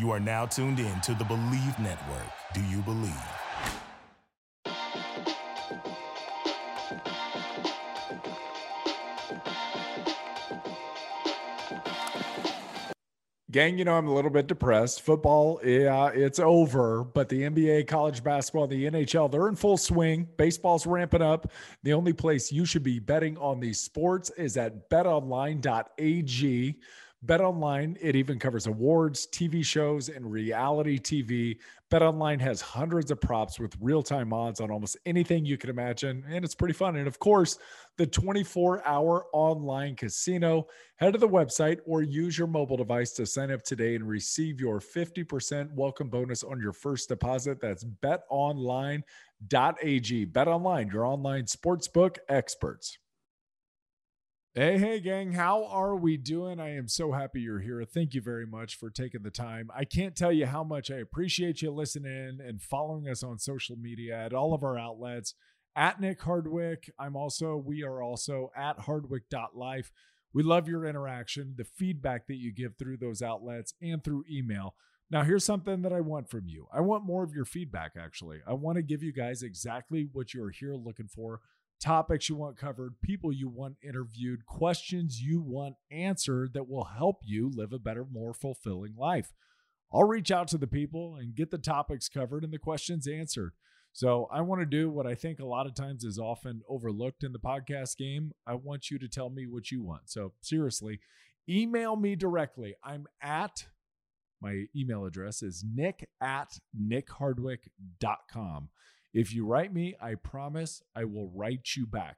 You are now tuned in to the Believe Network. Do you believe? Gang, you know, I'm a little bit depressed. Football, yeah, it's over, but the NBA, college basketball, the NHL, they're in full swing. Baseball's ramping up. The only place you should be betting on these sports is at betonline.ag. BetOnline, it even covers awards, TV shows, and reality TV. BetOnline has hundreds of props with real-time odds on almost anything you can imagine, and it's pretty fun. And of course, the 24-hour online casino. Head to the website or use your mobile device to sign up today and receive your 50% welcome bonus on your first deposit. That's betonline.ag. BetOnline, your online sportsbook experts. Hey, hey, gang, how are we doing? I am so happy you're here. Thank you very much for taking the time. I can't tell you how much I appreciate you listening and following us on social media at all of our outlets. At Nick Hardwick, I'm also, we are also at hardwick.life. We love your interaction, the feedback that you give through those outlets and through email. Now, here's something that I want from you. I want more of your feedback, actually. I want to give you guys exactly what you're here looking for topics you want covered, people you want interviewed, questions you want answered that will help you live a better, more fulfilling life. I'll reach out to the people and get the topics covered and the questions answered. So I want to do what I think a lot of times is often overlooked in the podcast game. I want you to tell me what you want. So seriously, email me directly. I'm at my email address is nick at nickhardwick.com. If you write me, I promise I will write you back.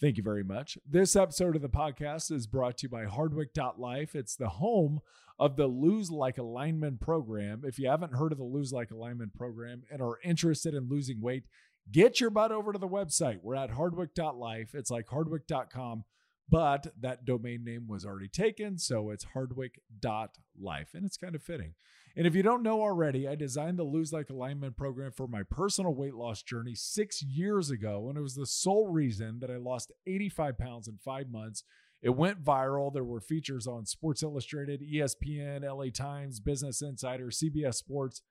Thank you very much. This episode of the podcast is brought to you by Hardwick.life. It's the home of the Lose Like a Lineman program. If you haven't heard of the Lose Like a Lineman program and are interested in losing weight, get your butt over to the website. We're at Hardwick.life. It's like Hardwick.com, but that domain name was already taken. So it's Hardwick.life. And it's kind of fitting. And if you don't know already, I designed the Lose Like a Lineman program for my personal weight loss journey six years ago. And it was the sole reason that I lost 85 pounds in five months. It went viral. There were features on Sports Illustrated, ESPN, LA Times, Business Insider, CBS Sports.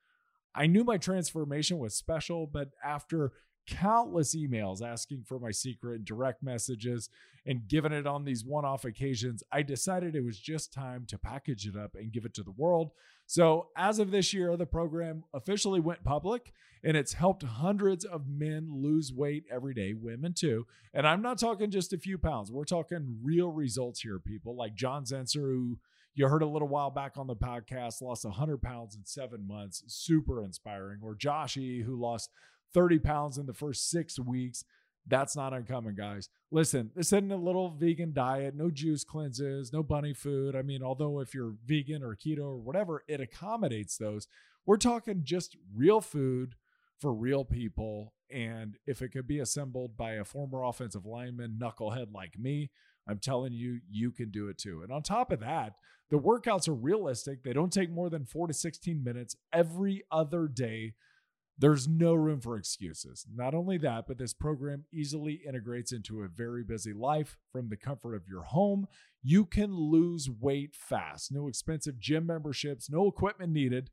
I knew my transformation was special, but after countless emails asking for my secret, direct messages, and giving it on these one off occasions, I decided it was just time to package it up and give it to the world. So, as of this year, the program officially went public and it's helped hundreds of men lose weight every day, women too. And I'm not talking just a few pounds, we're talking real results here, people like John Zenser, who you heard a little while back on the podcast, lost 100 pounds in seven months, super inspiring. Or Joshy, who lost 30 pounds in the first six weeks. That's not uncommon, guys. Listen, this isn't a little vegan diet, no juice cleanses, no bunny food. I mean, although if you're vegan or keto or whatever, it accommodates those. We're talking just real food for real people. And if it could be assembled by a former offensive lineman, knucklehead like me, I'm telling you, you can do it too. And on top of that, the workouts are realistic. They don't take more than four to 16 minutes every other day there's no room for excuses. Not only that, but this program easily integrates into a very busy life from the comfort of your home. You can lose weight fast. No expensive gym memberships, no equipment needed.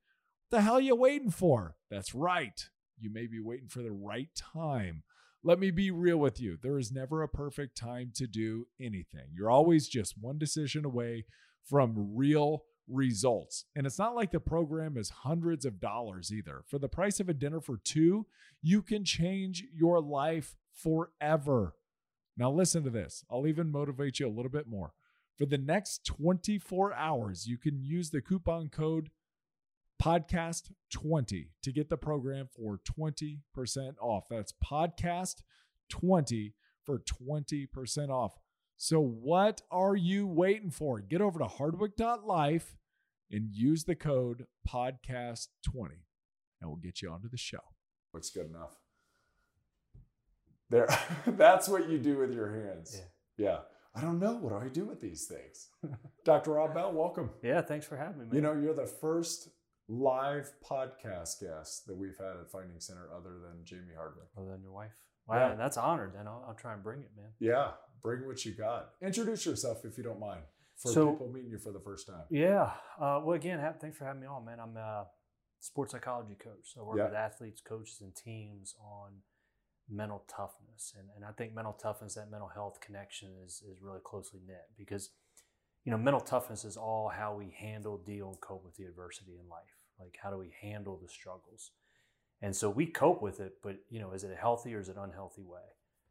What the hell are you waiting for? That's right. You may be waiting for the right time. Let me be real with you. There is never a perfect time to do anything. You're always just one decision away from real results. And it's not like the program is hundreds of dollars either. For the price of a dinner for two, you can change your life forever. Now, listen to this. I'll even motivate you a little bit more. For the next 24 hours, you can use the coupon code podcast20 to get the program for 20% off. That's podcast20 for 20% off. So, what are you waiting for? Get over to hardwick.life and use the code podcast20 and we'll get you onto the show. Looks good enough. There, that's what you do with your hands. Yeah. yeah. I don't know. What do I do with these things? Dr. Rob Bell, welcome. Yeah, thanks for having me. Man. You know, you're the first live podcast guest that we've had at Finding Center other than Jamie Hardwick. Other than your wife. Wow, yeah. that's honored. Then I'll, I'll, try and bring it, man. Yeah, bring what you got. Introduce yourself if you don't mind. For So- people meeting you for the first time? Yeah. Uh, well, again, ha- thanks for having me on, man. I'm a sports psychology coach. So I work Yeah. with athletes, coaches, and teams on mental toughness. And, and I think mental toughness, that mental health connection is, is really closely knit because, you know, mental toughness is all how we handle, deal, and cope with the adversity in life. Like, how do we handle the struggles? And so we cope with it, but, you know, is it a healthy or is it an unhealthy way?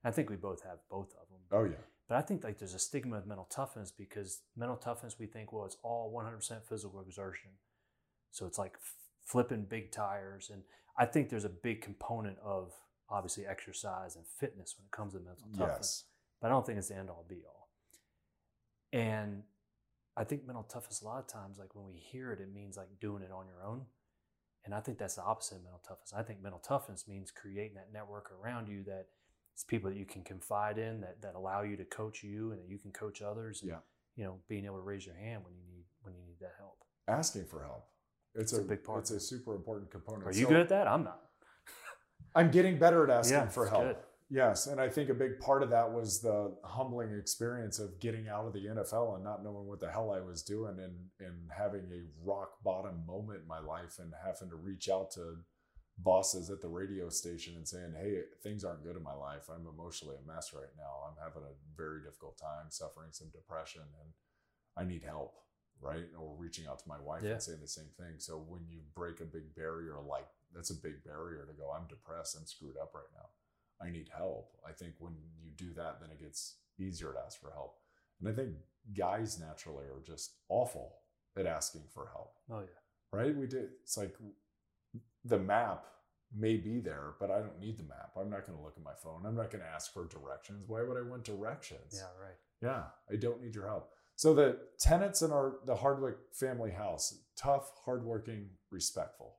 I think we both have both of them. Oh yeah. But I think like there's a stigma of mental toughness because mental toughness we think well it's all 100% physical exertion, so it's like f- flipping big tires, and I think there's a big component of obviously exercise and fitness when it comes to mental toughness. Yes. But I don't think it's the end all be all. And I think mental toughness a lot of times like when we hear it, it means like doing it on your own. And I think that's the opposite of mental toughness. I think mental toughness means creating that network around you that it's people that you can confide in that, that allow you to coach you and that you can coach others. And, Yeah. You know, being able to raise your hand when you need when you need that help. Asking for help. It's, It's a big part. It's a super important component. Are you So good at that? I'm not. I'm getting better at asking Yeah, for help. good. Yes, and I think a big part of that was the humbling experience of getting out of the NFL and not knowing what the hell I was doing and and having a rock bottom moment in my life and having to reach out to bosses at the radio station and saying, "Hey, things aren't good in my life. I'm emotionally a mess right now. I'm having a very difficult time, suffering some depression and I need help." Right? Or reaching out to my wife Yeah. and saying the same thing. So when you break a big barrier like that's a big barrier to go, I'm depressed, I'm screwed up right now. I need help. I think when you do that, then it gets easier to ask for help. And I think guys naturally are just awful at asking for help, Oh yeah. right? We did, it's like the map may be there, but I don't need the map. I'm not going to look at my phone. I'm not going to ask for directions. Why would I want directions? Yeah, right. Yeah, I don't need your help. So the tenants in our the Hardwick family house, tough, hardworking, respectful.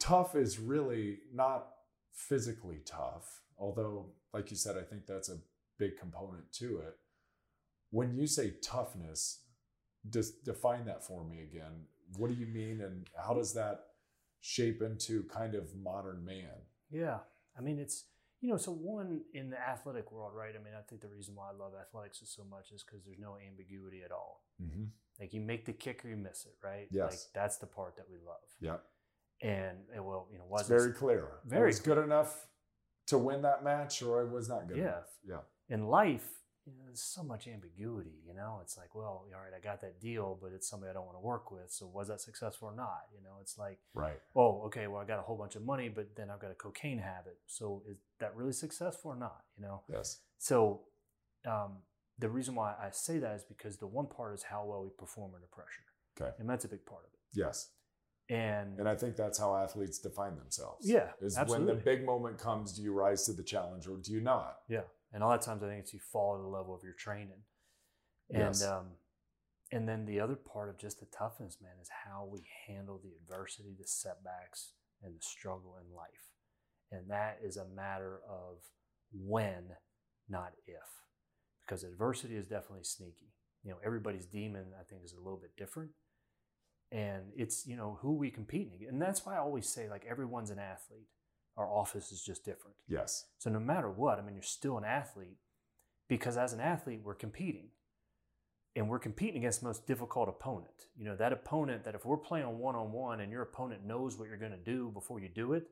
Tough is really not physically tough, although, like you said, I think that's a big component to it. When you say toughness, just define that for me again. What do you mean, and how does that shape into kind of modern man? Yeah. I mean, it's, you know, so one in the athletic world, right? I mean, I think the reason why I love athletics so much is because there's no ambiguity at all. Mm-hmm. Like you make the kick or you miss it, right? Yes. Like that's the part that we love. Yeah, And it will, you know, it's was very clear. Very was good enough to win that match, or I was not good Yeah. enough. Yeah. in life, you know, there's so much ambiguity. You know, it's like, well, all right, I got that deal, but it's somebody I don't want to work with. So was that successful or not? You know, it's like, Right. oh, okay, well, I got a whole bunch of money, but then I've got a cocaine habit. So is that really successful or not? You know, Yes. so um, the reason why I say that is because the one part is how well we perform under pressure, Okay. and that's a big part of it. Yes. And, And I think that's how athletes define themselves. Yeah, Is absolutely. when the big moment comes, do you rise to the challenge or do you not? Yeah, and a lot of times I think it's you fall to the level of your training, and Yes. um, and then the other part of just the toughness, man, is how we handle the adversity, the setbacks, and the struggle in life, and that is a matter of when, not if, because adversity is definitely sneaky. You know, everybody's demon I think is a little bit different, and it's you know who we competing against, and that's why I always say like everyone's an athlete. Our office is just different. Yes. So no matter what, I mean, you're still an athlete because as an athlete, we're competing. And we're competing against the most difficult opponent. You know, that opponent that if we're playing one on one and your opponent knows what you're going to do before you do it,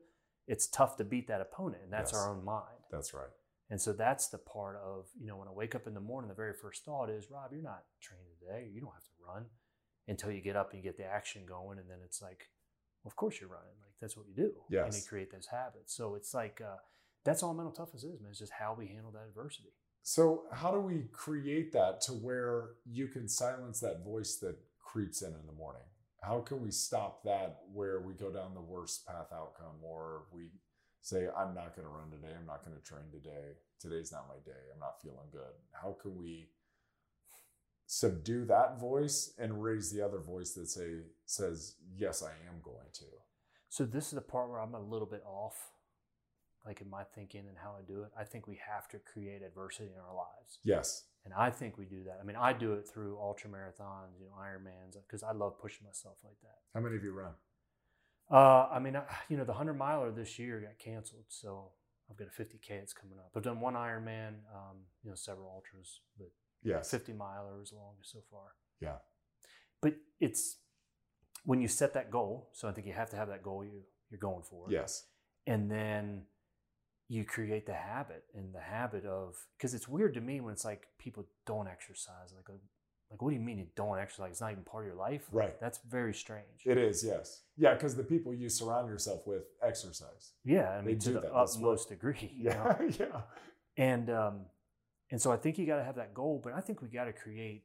it's tough to beat that opponent. And that's Yes. our own mind. That's right. And so that's the part of, you know, when I wake up in the morning, the very first thought is, Rob, you're not training today. You don't have to run until you get up and you get the action going. And then it's like, of course you're running. Like that's what you do. And Yes. you create those habits. So it's like, uh, that's all mental toughness is, man. It's just how we handle that adversity. So, how do we create that to where you can silence that voice that creeps in in the morning? How can we stop that where we go down the worst path outcome or we say, I'm not going to run today. I'm not going to train today. Today's not my day. I'm not feeling good. How can we subdue that voice and raise the other voice that say says, Yes, I am going to? So this is the part where I'm a little bit off, like in my thinking and how I do it. I think we have to create adversity in our lives. Yes. And I think we do that. I mean, I do it through ultra marathons, you know, Ironmans, because I love pushing myself like that. How many of you run? Uh, I mean, I, you know, the 100 miler this year got canceled. So I've got a 50K that's coming up. I've done one Ironman, um, you know, several ultras, but Yes. 50 miler is the longest so far. Yeah. But it's when you set that goal. So I think you have to have that goal you you're going for. Yes. And then you create the habit and the habit of because it's weird to me when it's like people don't exercise. Like, like what do you mean you don't exercise? It's not even part of your life. Right. That's very strange. It is. Yes. Yeah. Because the people you surround yourself with exercise. Yeah, I They mean to do the that. Utmost degree. you know? Yeah. yeah. and um, and so I think you got to have that goal, but I think we got to create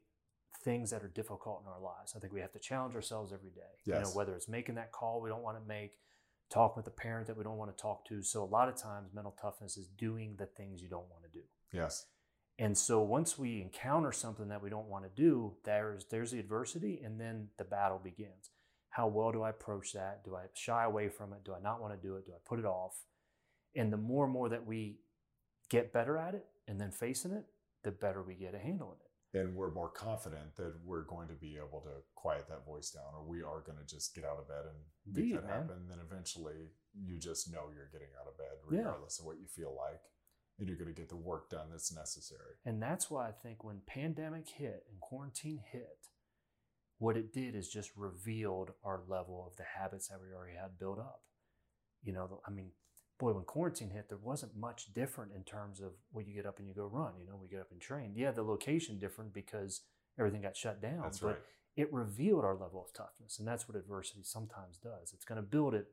things that are difficult in our lives. I think we have to challenge ourselves every day. You know, Yes. whether it's making that call we don't want to make, talking with a parent that we don't want to talk to. So a lot of times, mental toughness is doing the things you don't want to do. Yes. And so once we encounter something that we don't want to do, there's there's the adversity, and then the battle begins. How well do I approach that? Do I shy away from it? Do I not want to do it? Do I put it off? And the more and more that we get better at it, and then facing it, the better we get at handling it. And we're more confident that we're going to be able to quiet that voice down, or we are going to just get out of bed and make Indeed, that man. happen. And then eventually, you just know you're getting out of bed, Yeah. regardless of what you feel like, and you're going to get the work done that's necessary. And that's why I think when pandemic hit and quarantine hit, what it did is just revealed our level of the habits that we already had built up. You know, I mean, boy, when quarantine hit, there wasn't much different in terms of when you get up and you go run. You know, we get up and train. Yeah, the location different because everything got shut down. That's but right. it revealed our level of toughness, and that's what adversity sometimes does. It's going to build it.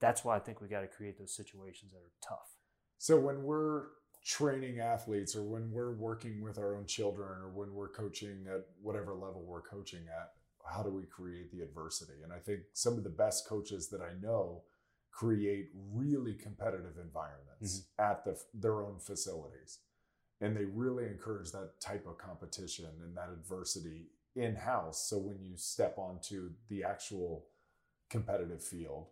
That's why I think we got to create those situations that are tough. So when we're training athletes or when we're working with our own children or when we're coaching at whatever level we're coaching at, how do we create the adversity? And I think some of the best coaches that I know create really competitive environments mm-hmm. at the, their own facilities. And they really encourage that type of competition and that adversity in house. So when you step onto the actual competitive field,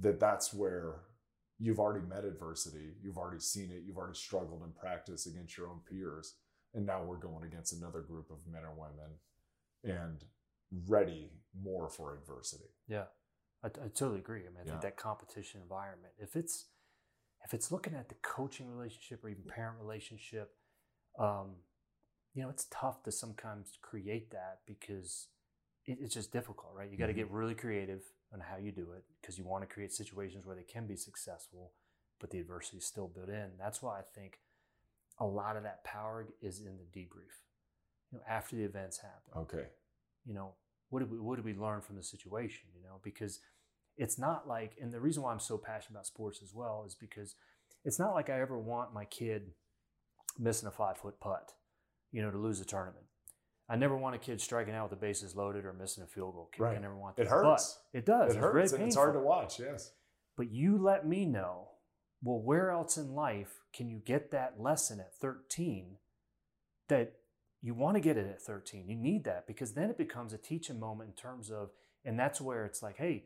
that that's where you've already met adversity, you've already seen it, you've already struggled in practice against your own peers, and now we're going against another group of men or women and ready more for adversity. Yeah, I, I totally agree. I mean, I Yeah. think that competition environment, if it's if it's looking at the coaching relationship or even parent relationship, um, you know, it's tough to sometimes create that because it, it's just difficult, right? You got to Mhm. get really creative on how you do it because you want to create situations where they can be successful, but the adversity is still built in. That's why I think a lot of that power is in the debrief. You know, after the events happen Okay. you know what did we what did we learn from the situation you know because it's not like and the reason why i'm so passionate about sports as well is because it's not like i ever want my kid missing a five foot putt you know to lose a tournament i never want a kid striking out with the bases loaded or missing a field goal kick i never want that. It hurts. but it does It it's hurts and it's hard to watch, yes. but you let me know well where else in life can you get that lesson at 13 that you want to get it at 13 you need that because then it becomes a teaching moment in terms of and that's where it's like hey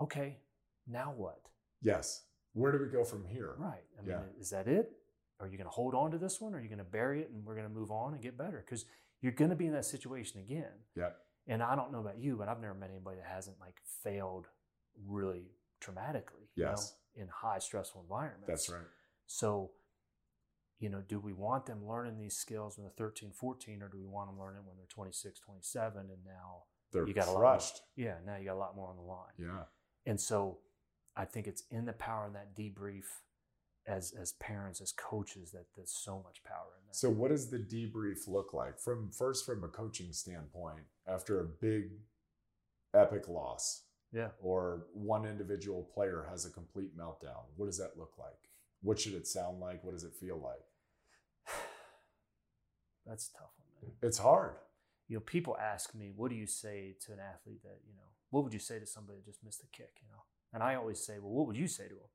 okay now what Yes. Where do we go from here? right i mean Yeah. is that it are you going to hold on to this one or are you going to bury it and we're going to move on and get better because you're going to be in that situation again Yeah. and i don't know about you but i've never met anybody that hasn't like failed really traumatically you know, Yes. in high stressful environments That's right. so, you know, do we want them learning these skills when they're 13, 14, or do we want them learning when they're 26, 27, and now, They're You got a lot crushed. yeah, now you got a lot more on the line. Yeah. And so I think it's in the power of that debrief as, as parents, as coaches, that there's so much power in that. So what does the debrief look like from first from a coaching standpoint after a big epic loss yeah. or one individual player has a complete meltdown? What does that look like? What should it sound like? What does it feel like? That's a tough one, man. It's hard. You know, people ask me, what do you say to an athlete that, you know, what would you say to somebody that just missed a kick, you know? And I always say, well, what would you say to them?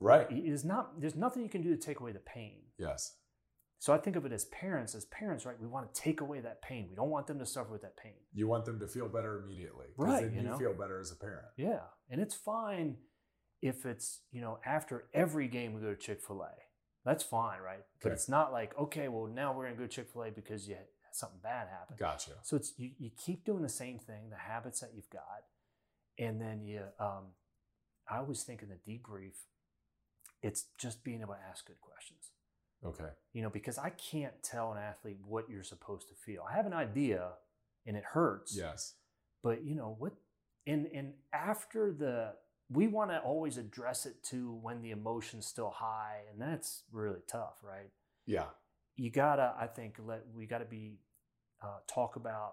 Right. It is not, there's nothing you can do to take away the pain. Yes. So I think of it as parents, as parents, right? We want to take away that pain. We don't want them to suffer with that pain. You want them to feel better immediately. Right, Then you you, know? feel better as a parent. Yeah. And it's fine if it's, you know, after every game we go to Chick fil A. That's fine, right? But Okay. it's not like, okay, well, now we're going to go to Chick fil A because you something bad happen. Gotcha. So it's you, you keep doing the same thing, the habits that you've got, and then you. Um, I always think in the debrief, it's just being able to ask good questions. Okay. You know, because I can't tell an athlete what you're supposed to feel. I have an idea and it hurts. Yes. But you know what and and after the we want to always address it to when the emotion's still high and that's really tough, right? Yeah. You gotta, I think, let we gotta be uh, talk about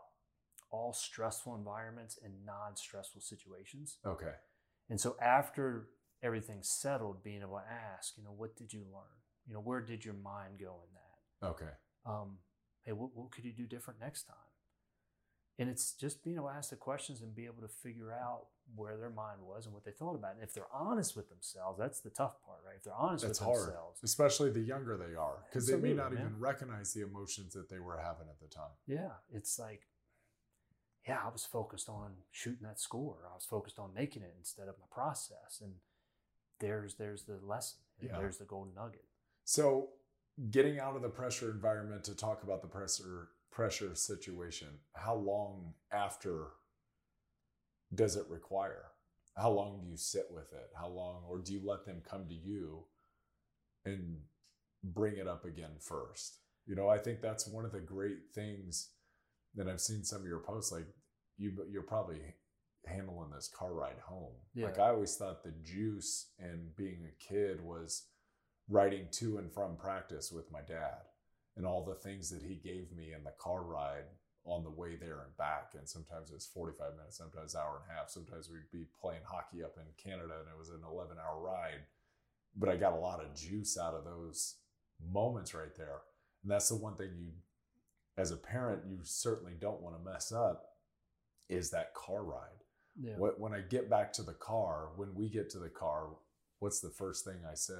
all stressful environments and non-stressful situations. Okay. And so after everything's settled, being able to ask, you know, what did you learn? You know, where did your mind go in that? Okay. Um, hey, what, what could you do different next time? And it's just being able to ask the questions and be able to figure out where their mind was and what they thought about it. And if they're honest with themselves, that's the tough part, right? If they're honest That's with hard, themselves, especially the younger they are, because they may not Absolutely, even recognize the emotions that they were having at the time. yeah, it's like, yeah, I was focused on shooting that score. I was focused on making it instead of my process. And there's there's the lesson. Yeah. There's the golden nugget. So, getting out of the pressure environment to talk about the pressure pressure situation, how long after does it require? How long do you sit with it? How long, or do you let them come to you and bring it up again first? You know, I think that's one of the great things that I've seen some of your posts. Like you, you're probably handling this car ride home. Like I always thought the juice and being a kid was riding to and from practice with my dad and all the things that he gave me in the car ride on the way there and back. And sometimes it was 45 minutes, sometimes hour and a half. Sometimes we'd be playing hockey up in Canada and it was an 11 hour ride. But I got a lot of juice out of those moments right there. And that's the one thing you, as a parent, you certainly don't want to mess up is that car ride. Yeah. When I get back to the car, when we get to the car, what's the first thing I say?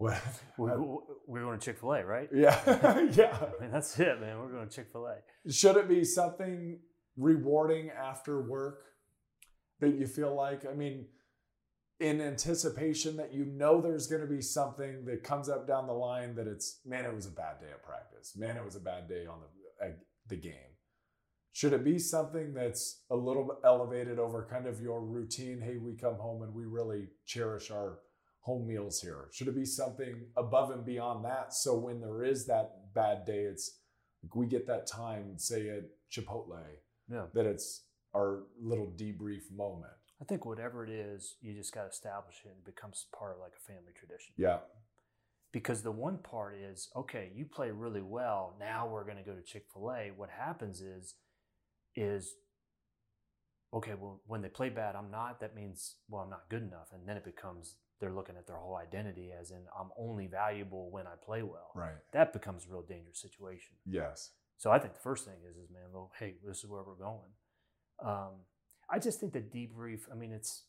We, we- we're going to Chick Fil A, right? yeah, yeah. I mean, that's it, man. We're going to Chick Fil A. Should it be something rewarding after work that you feel like? I mean, in anticipation that you know there's going to be something that comes up down the line that it's man, it was a bad day at practice. Man, it was a bad day on the uh, the game. Should it be something that's a little elevated over kind of your routine? Hey, we come home and we really cherish our home meals here. Should it be something above and beyond that? So when there is that bad day, it's we get that time, say at Chipotle, Yeah. that it's our little debrief moment. I think whatever it is, you just got to establish it and it becomes part of like a family tradition. Yeah. Because the one part is, okay, you play really well. Now we're going to go to Chick fil A. What happens is, is, okay, well, when they play bad, I'm not. That means, well, I'm not good enough. And then it becomes, they're looking at their whole identity as in, I'm only valuable when I play well. Right. That becomes a real dangerous situation. Yes. So I think the first thing is, is man, well, hey, this is where we're going. Um, I just think the debrief. I mean, it's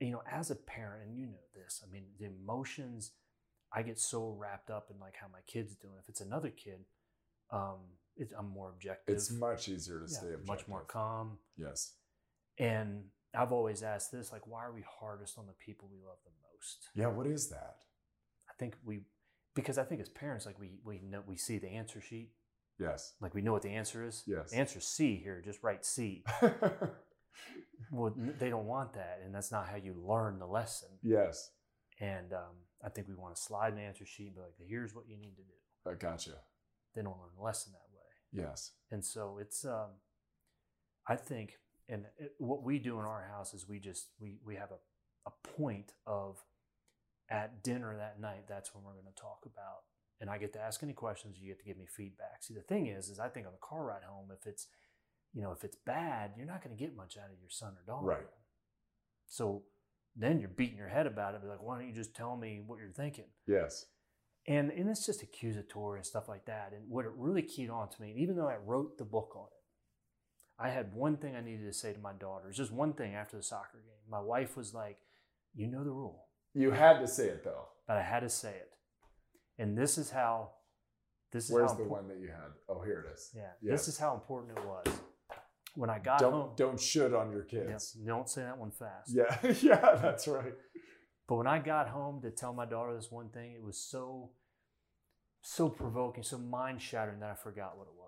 you know, as a parent, and you know this. I mean, the emotions. I get so wrapped up in like how my kid's doing. If it's another kid, um, it, I'm more objective. It's much easier to Yeah, stay objective. much more calm. Yes. And I've always asked this, like, why are we hardest on the people we love the most? Yeah. What is that? I think we, because I think as parents, like we we know we see the answer sheet, Yes. like we know what the answer is. Yes. The answer's C here. Just write C. Well, they don't want that, and that's not how you learn the lesson. yes. And um, I think we want to slide an answer sheet and be like, "Here's what you need to do." I gotcha. They don't learn the lesson that way, Yes. and so it's. Um, I think, and it, what we do in our house is we just we we have a a point of at dinner that night. That's when we're going to talk about, and I get to ask any questions. You get to give me feedback. See, the thing is, is I think on the car ride home, if it's you know, if it's bad, you're not going to get much out of your son or daughter. Right. So then you're beating your head about it. Be like, why don't you just tell me what you're thinking? Yes. And and it's just accusatory and stuff like that. And what it really keyed on to me, even though I wrote the book on it, I had one thing I needed to say to my daughter. It's just one thing after the soccer game. My wife was like, "You know the rule," You had to say it though. but I had to say it. And this is how. This is Where's the one that you had? Oh, here it is. Yeah. Yes. This is how important it was. When I got don't home. don't should on your kids. don't say that one fast. Yeah. yeah. That's right. But when I got home to tell my daughter this one thing, it was so, so provoking, so mind shattering that I forgot what it was.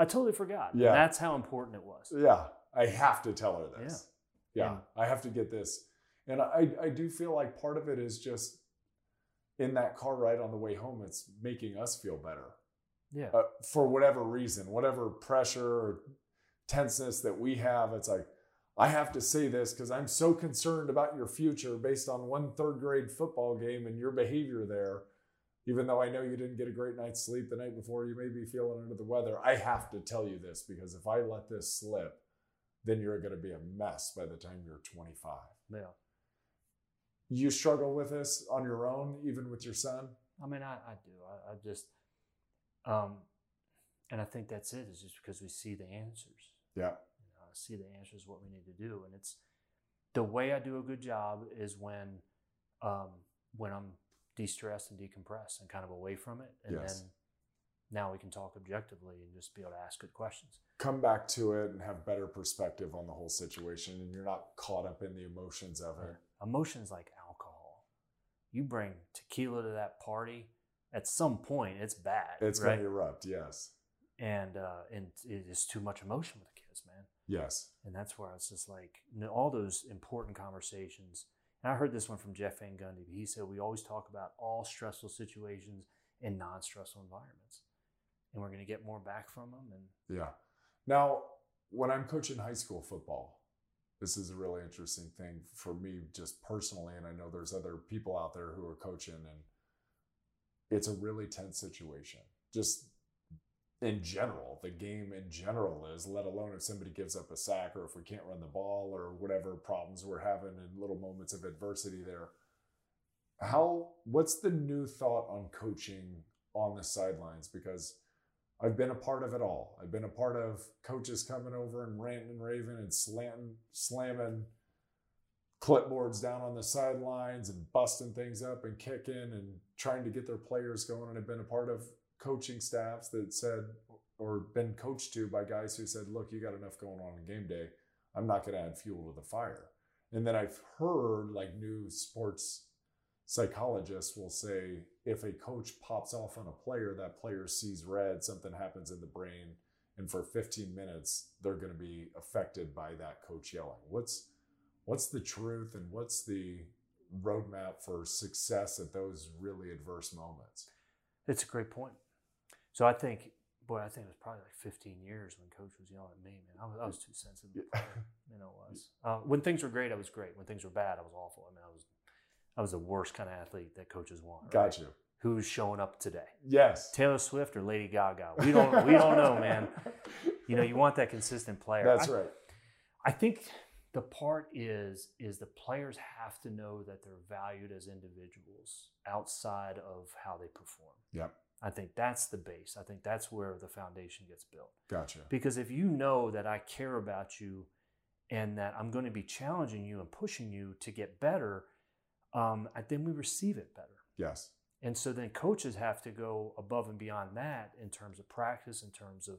I totally forgot. And Yeah. that's how important it was. Yeah. I have to tell her this. Yeah. And- I have to get this. And I, I do feel like part of it is just in that car ride on the way home, it's making us feel better Yeah. uh, for whatever reason, whatever pressure or tenseness that we have. It's like, I have to say this because I'm so concerned about your future based on one third grade football game and your behavior there. Even though I know you didn't get a great night's sleep the night before, you may be feeling under the weather. I have to tell you this because if I let this slip, then you're going to be a mess by the time you're 25. yeah. You struggle with this on your own, even with your son? I mean, I, I do. I, I just, um, and I think that's it. Is just because we see the answers. Yeah. You know, I see the answers what we need to do, and it's the way I do a good job is when, um, when I'm de-stressed and decompressed and kind of away from it, and Yes. then now we can talk objectively and just be able to ask good questions. come back to it and have better perspective on the whole situation and you're not caught up in the emotions of it Emotions like alcohol. You bring tequila to that party, at some point it's bad. it's right? going to erupt yes and uh, and it is too much emotion with the kids, man. yes And that's where it's just like you know, all those important conversations. And I heard this one from Jeff Van Gundy. He said we always talk about all stressful situations in non-stressful environments, and we're going to get more back from them. And yeah now when i'm coaching high school football this is a really interesting thing for me just personally and i know there's other people out there who are coaching and it's a really tense situation just in general the game in general is let alone if somebody gives up a sack or if we can't run the ball or whatever problems we're having in little moments of adversity there how what's the new thought on coaching on the sidelines because I've been a part of it all. I've been a part of coaches coming over and ranting and raving and slanting, slamming clipboards down on the sidelines and busting things up and kicking and trying to get their players going. And I've been a part of coaching staffs that said, or been coached to by guys who said, look, you got enough going on in game day. I'm not going to add fuel to the fire. And then I've heard like new sports psychologists will say if a coach pops off on a player, that player sees red, something happens in the brain, and for 15 minutes they're going to be affected by that coach yelling. What's what's the truth and what's the roadmap for success at those really adverse moments? it's a great point. So I think, boy, I think it was probably like 15 years when Coach was yelling at me. Man, I was, I was too sensitive. play. You know, was. Uh, when things were great, I was great. When things were bad, I was awful. I mean, I was, I was the worst kind of athlete that coaches want. right? Got you. Who's showing up today? Yes. Taylor Swift or Lady Gaga? We don't, we don't know, man. You know, you want that consistent player. That's I, right. I think the part is is the players have to know that they're valued as individuals outside of how they perform. Yep. I think that's the base. I think that's where the foundation gets built. Gotcha. Because if you know that I care about you and that I'm going to be challenging you and pushing you to get better, um, then we receive it better. Yes. And so then coaches have to go above and beyond that in terms of practice, in terms of,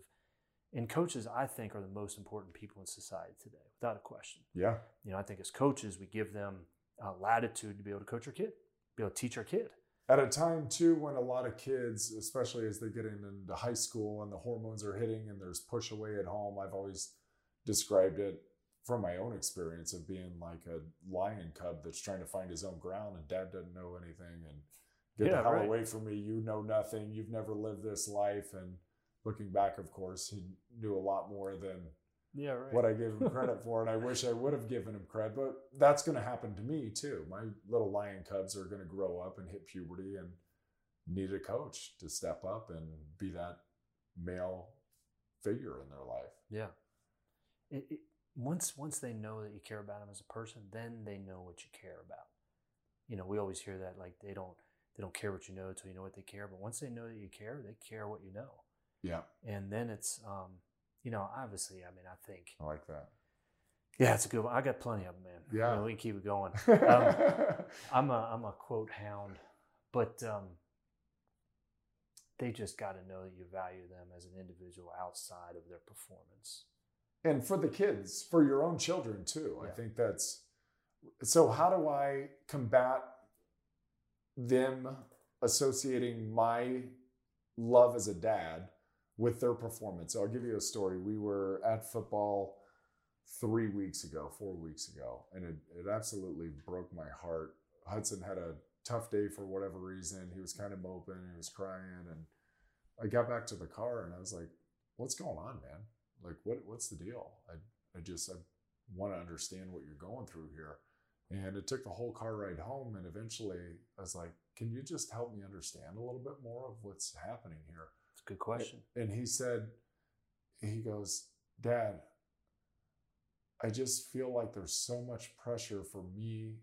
and coaches, I think, are the most important people in society today, without a question. Yeah. You know, I think as coaches, we give them uh, latitude to be able to coach our kid, be able to teach our kid. At a time too when a lot of kids, especially as they get into high school and the hormones are hitting and there's push away at home, I've always described it from my own experience of being like a lion cub that's trying to find his own ground and dad doesn't know anything and get Yeah, the hell right. away from me. You know nothing. You've never lived this life. And looking back, of course, he knew a lot more than Yeah, right. what I gave him credit for, and I wish I would have given him credit. But that's going to happen to me too. My little lion cubs are going to grow up and hit puberty and need a coach to step up and be that male figure in their life. Yeah. It, it, once once they know that you care about them as a person, then they know what you care about. You know, we always hear that like they don't they don't care what you know until you know what they care. But once they know that you care, they care what you know. Yeah, And then it's um, you know, obviously, I mean, I think I like that. yeah, it's a good one. I got plenty of them, man. Yeah. You know, we can keep it going. Um, I'm a I'm a quote hound, but um, they just got to know that you value them as an individual outside of their performance. and for the kids, for your own children too. I think that's so. How do I combat them associating my love as a dad with their performance? So I'll give you a story. We were at football three weeks ago, four weeks ago, and it, it absolutely broke my heart. Hudson had a tough day for whatever reason. He was kind of moping, he was crying, and I got back to the car and I was like, "What's going on, man? Like, what what's the deal? I I just I want to understand what you're going through here." And it took the whole car ride home, and eventually I was like, "Can you just help me understand a little bit more of what's happening here?" It's a good question. And he said, he goes, Dad, I just feel like there's so much pressure for me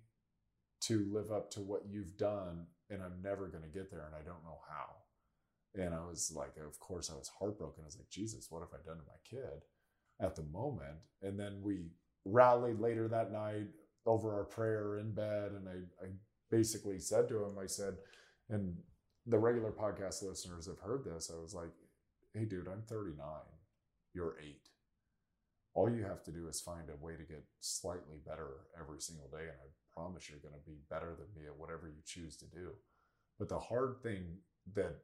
to live up to what you've done, and I'm never going to get there, and I don't know how. And I was like, of course, I was heartbroken. I was like, Jesus, what have I done to my kid at the moment? And then we rallied later that night over our prayer in bed, and I, I basically said to him, I said, and the regular podcast listeners have heard this. I was like, hey, dude, I'm 39. You're eight. All you have to do is find a way to get slightly better every single day. And I promise you're going to be better than me at whatever you choose to do. But the hard thing that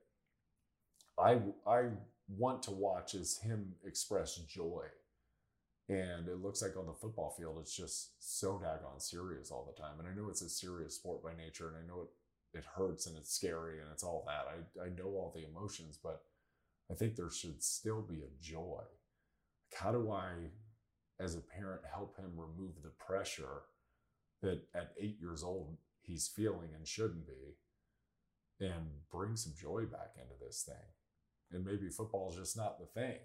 I, I want to watch is him express joy. And it looks like on the football field, it's just so daggone serious all the time. And I know it's a serious sport by nature, and I know it it hurts and it's scary and it's all that. I, I know all the emotions, but I think there should still be a joy. Like how do I, as a parent, help him remove the pressure that at eight years old he's feeling and shouldn't be and bring some joy back into this thing? And maybe football is just not the thing.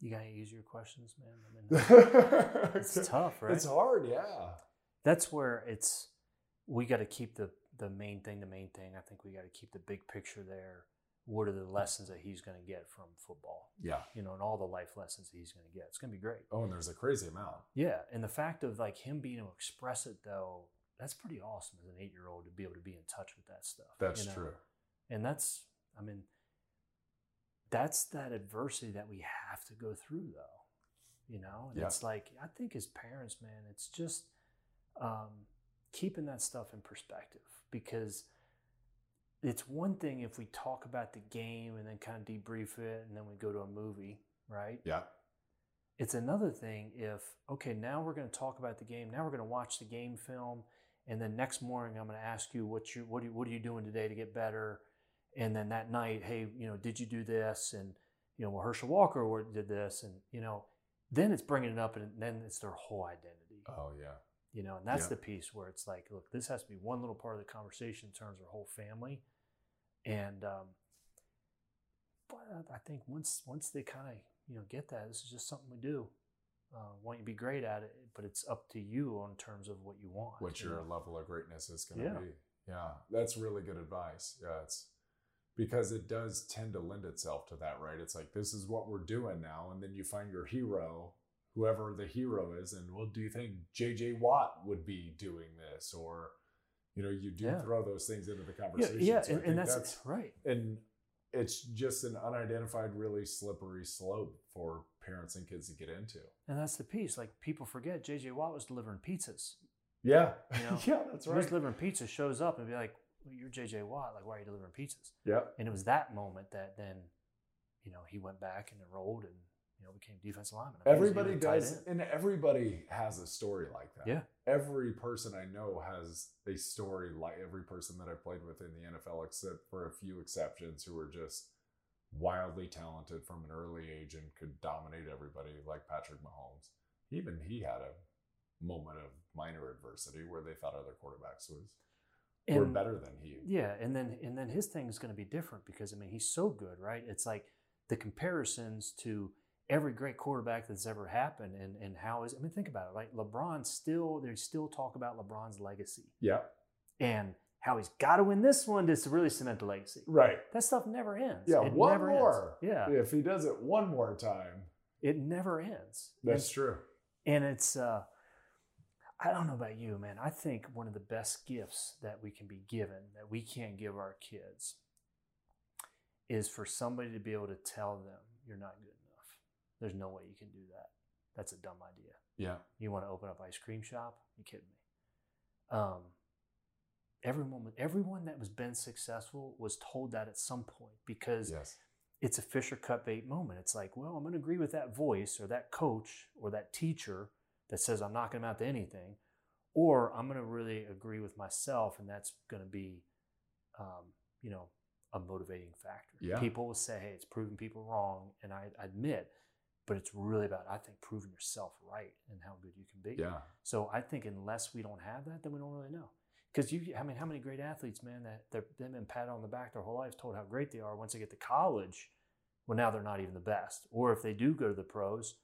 You gotta use your questions, man. I mean, it's tough, right? It's hard, yeah. That's where it's we got to keep the the main thing the main thing. I think we got to keep the big picture there. What are the lessons that he's going to get from football? Yeah. You know, and all the life lessons that he's going to get. It's going to be great. Oh, and there's a crazy amount. Yeah, and the fact of like him being able to express it though, that's pretty awesome as an eight year old to be able to be in touch with that stuff. That's you know? true. And that's, I mean, that's that adversity that we have to go through though. You know, and Yeah. it's like I think as parents, man, it's just um, keeping that stuff in perspective because it's one thing if we talk about the game and then kind of debrief it and then we go to a movie, right? Yeah. It's another thing if, okay, now we're going to talk about the game. Now we're going to watch the game film. And then next morning, I'm going to ask you what you what, are you, what are you doing today to get better? And then that night, hey, you know, did you do this? And you know, well, Herschel Walker did this, and you know, then it's bringing it up, and then it's their whole identity. Oh, yeah. You know, and that's Yeah. the piece where it's like, look, this has to be one little part of the conversation in terms of our whole family. And um, but I- I think once once they kind of you know get that, this is just something we do. Uh, want you to be great at it, but it's up to you in terms of what you want. what you your know? level of greatness is going to Yeah. be. Yeah, that's really good advice. Yeah, it's because it does tend to lend itself to that, right? It's like this is what we're doing now, and then you find your hero, whoever the hero is, and well, do you think J.J. Watt would be doing this, or you know, you do Yeah. throw those things into the conversation. yeah, So and, and that's, right. and it's just an unidentified, really slippery slope for parents and kids to get into. And that's the piece. Like people forget, J.J. Watt was delivering pizzas. Yeah, You know, yeah, that's right. delivering pizzas shows up and be like, well, "You're J.J. Watt. Like, why are you delivering pizzas?" Yeah, And it was that moment that then, you know, he went back and enrolled and you know became defensive lineman. I mean, Everybody does, and everybody has a story like that. Yeah. Every person I know has a story like every person that I've played with in the NFL, except for a few exceptions who are just wildly talented from an early age and could dominate everybody, like Patrick Mahomes. Even he had a moment of minor adversity where they thought other quarterbacks was were better than he. Yeah, and then and then his thing is going to be different because I mean he's so good, right? It's like the comparisons to every great quarterback that's ever happened, and and how is I mean think about it, like LeBron still they still talk about LeBron's legacy Yeah, and how he's got to win this one to really cement the legacy. right. That stuff never ends. Yeah, It one never ends. more. Yeah, If he does it one more time, it never ends. that's And- true. and it's uh i don't know about you man i think one of the best gifts that we can be given that we can't give our kids is for somebody to be able to tell them you're not good there's no way you can do that that's a dumb idea Yeah. you want to open up ice cream shop you kidding me um everyone everyone that was been successful was told that at some point because Yes. it's a Fisher cut bait moment. It's like, well, I'm going to agree with that voice or that coach or that teacher that says I'm not going to amount to anything, or I'm going to really agree with myself, and that's going to be, um, you know, a motivating factor. Yeah. People will say, "Hey, it's proving people wrong," and I admit, but it's really about I think proving yourself right and how good you can be. Yeah. So I think unless we don't have that, then we don't really know. Because you, I mean, how many great athletes, man, that they're, they've been patted on the back their whole lives, told how great they are. Once they get to college, well, now they're not even the best. Or if they do go to the pros,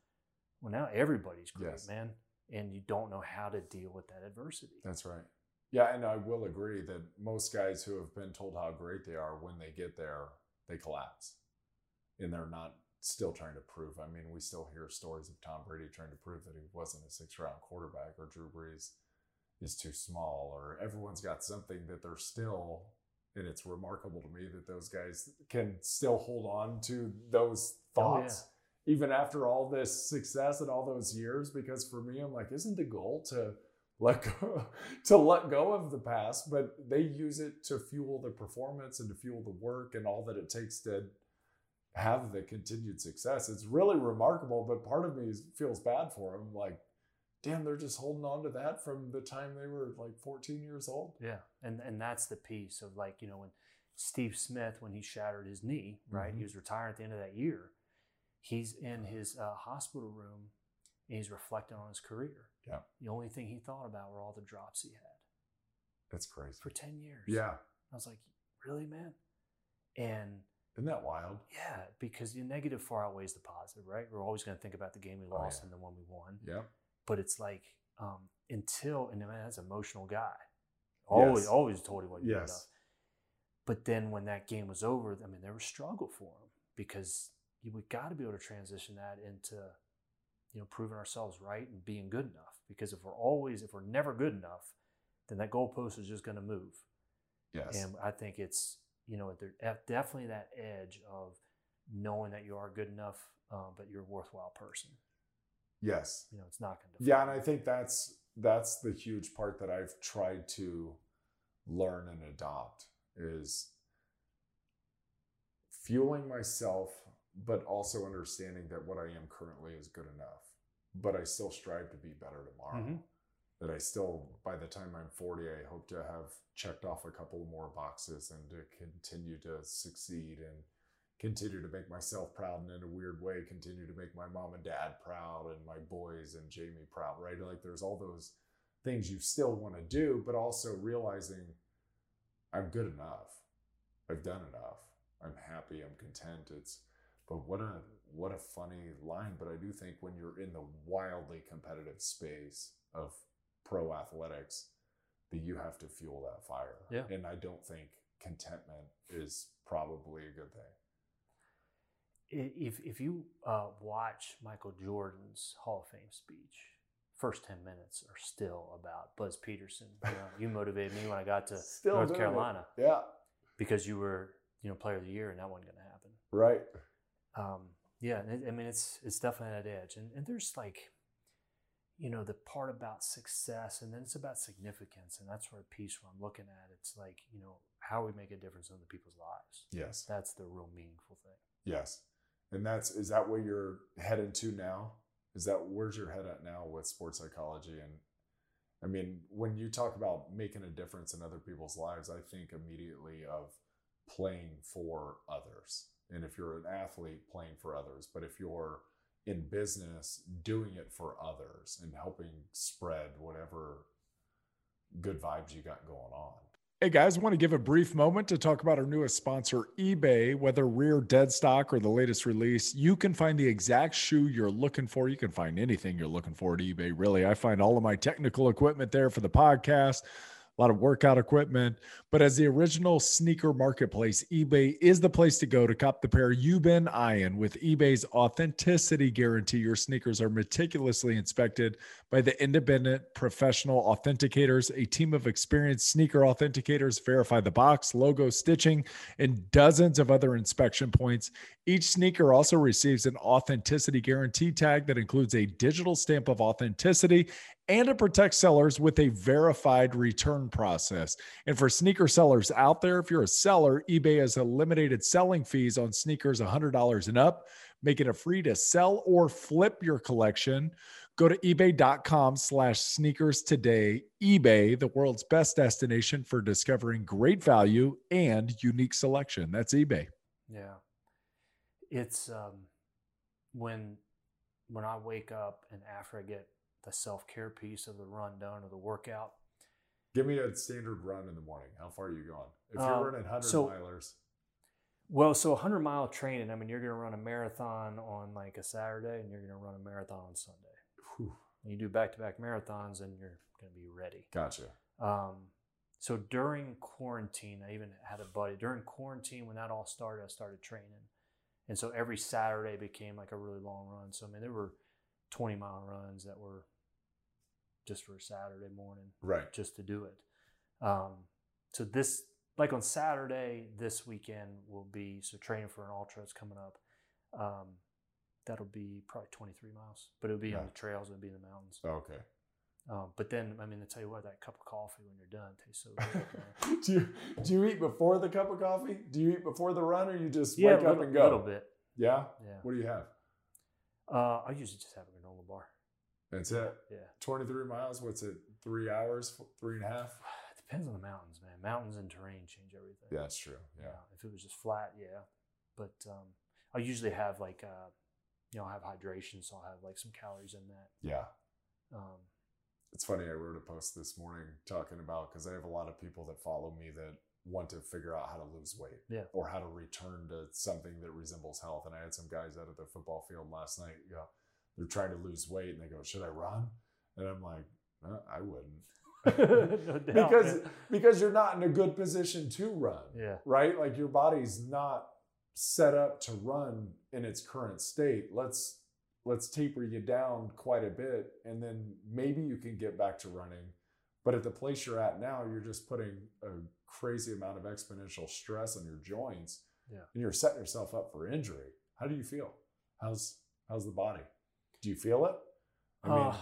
well, now everybody's great, Yes. man, and you don't know how to deal with that adversity. That's right. Yeah, and I will agree that most guys who have been told how great they are when they get there, they collapse. And they're not still trying to prove. I mean, we still hear stories of Tom Brady trying to prove that he wasn't a six round quarterback or Drew Brees is too small or everyone's got something that they're still and it's remarkable to me that those guys can still hold on to those Oh, yeah. thoughts even after all this success and all those years because for me i'm like isn't the goal to let go to let go of the past but they use it to fuel the performance and to fuel the work and all that it takes to have the continued success it's really remarkable but part of me feels bad for them like damn they're just holding on to that from the time they were like 14 years old Yeah, and and that's the piece of like you know when Steve Smith when he shattered his knee, right? Mhm. He was retiring at the end of that year. He's in his uh, hospital room and he's reflecting on his career. Yeah. The only thing he thought about were all the drops he had that's crazy for ten years. yeah I was like, really, man? And isn't that wild yeah, because the negative far outweighs the positive, right? We're always going to think about the game we Oh, lost yeah. and the one we won. yeah But it's like um, until and man, that's an emotional guy. Always, Yes. always told him what you Yes. enough. But then when that game was over, I mean, there was struggle for him because you, we got to be able to transition that into, you know, proving ourselves right and being good enough. Because if we're always, if we're never good enough, then that goalpost is just going to move. yes And I think it's, you know, there def- definitely that edge of knowing that you are good enough, um, but you're a worthwhile person. yes You know, it's not going to. Yeah, and I think that's that's the huge part that I've tried to learn and adopt is fueling myself, but also understanding that what I am currently is good enough. But I still strive to be better tomorrow. Mhm. That I still, by the time I'm 40, I hope to have checked off a couple more boxes and to continue to succeed and continue to make myself proud and in a weird way continue to make my mom and dad proud and my boys and Jamie proud, right? Like there's all those things you still want to do, but also realizing I'm good enough. I've done enough. I'm happy, I'm content. It's but what a what a funny line, but I do think when you're in the wildly competitive space of pro athletics that you have to fuel that fire. Yeah. And I don't think contentment is probably a good thing. If if you uh, watch Michael Jordan's Hall of Fame speech, first ten minutes are still about Buzz Peterson. You, know, you motivated me when I got to Still North doing it. Carolina Yeah. because you were you know Player of the Year, and that wasn't going to happen. Right. Um, yeah, I mean it's it's definitely that edge, and and there's like, you know, the part about success, and then it's about significance, and that's where a piece where I'm looking at. It's like you know how we make a difference in other people's lives. Yes. That's the real meaningful thing. Yes. And that's is that where you're headed to now? Is that where's your head at now with sports psychology? And I mean, when you talk about making a difference in other people's lives, I think immediately of playing for others. And if you're an athlete, playing for others. But if you're in business, doing it for others and helping spread whatever good vibes you got going on. Hey guys, I want to give a brief moment to talk about our newest sponsor, eBay. Whether rear dead stock or the latest release, you can find the exact shoe you're looking for. You can find anything you're looking for at eBay, really. I find all of my technical equipment there for the podcast, a lot of workout equipment. But as the original sneaker marketplace, eBay is the place to go to cop the pair you've been eyeing. With eBay's authenticity guarantee, your sneakers are meticulously inspected by the independent professional authenticators. A team of experienced sneaker authenticators verify the box, logo, stitching, and dozens of other inspection points. Each sneaker also receives an authenticity guarantee tag that includes a digital stamp of authenticity and it protects sellers with a verified return process. And for sneaker sellers out there, if you're a seller, eBay has eliminated selling fees on sneakers $100 and up, making it free to sell or flip your collection. Go to ebay.com slash sneakers today. eBay, the world's best destination for discovering great value and unique selection. That's eBay. Yeah. It's um, when when I wake up and after I get the self care piece of the run done or the workout. Give me a standard run in the morning. How far are you going? If you're Um, running 100 so- milers, Well, so 100 mile training, I mean, you're going to run a marathon on like a Saturday and you're going to run a marathon on Sunday. whew, And you do back to back marathons and you're going to be ready. gotcha. Um, so during quarantine, I even had a buddy during quarantine when that all started. I started training, and so every Saturday became like a really long run. So I mean, there were twenty mile runs that were just for a Saturday morning, Right. just to do it. Um, so this, like on Saturday this weekend, will be so training for an ultra is coming up. Um, that'll be probably twenty three miles, but it'll be on the trails. It'll be in the mountains. Okay. Um, but then, I mean, to tell you what, that cup of coffee when you're done tastes so good. do you do you eat before the cup of coffee? Do you eat before the run, or you just yeah, wake a up and go? A little bit. Yeah. Yeah. What do you have? Uh, I usually just have a. That's it. Yeah. 23 miles. What's it? Three hours? Three and a half? It depends on the mountains, man. Mountains and terrain change everything. Yeah, that's true. Yeah. Uh, if it was just flat, yeah. But um, I usually have like, uh, you know, I have hydration, so I'll have like some calories in that. Yeah. Um, It's funny. I wrote a post this morning talking about because I have a lot of people that follow me that want to figure out how to lose weight Yeah. or how to return to something that resembles health. And I had some guys out at the football field last night. You know, they're trying to lose weight and they go, "Should I run?" And I'm like, "Uh, "I wouldn't." no doubt, because man. because you're not in a good position to run. yeah, right? Like your body's not set up to run in its current state. Let's let's taper you down quite a bit and then maybe you can get back to running. But at the place you're at now, you're just putting a crazy amount of exponential stress on your joints. Yeah. And you're setting yourself up for injury. How do you feel? How's how's the body? Do you feel it? I mean, uh,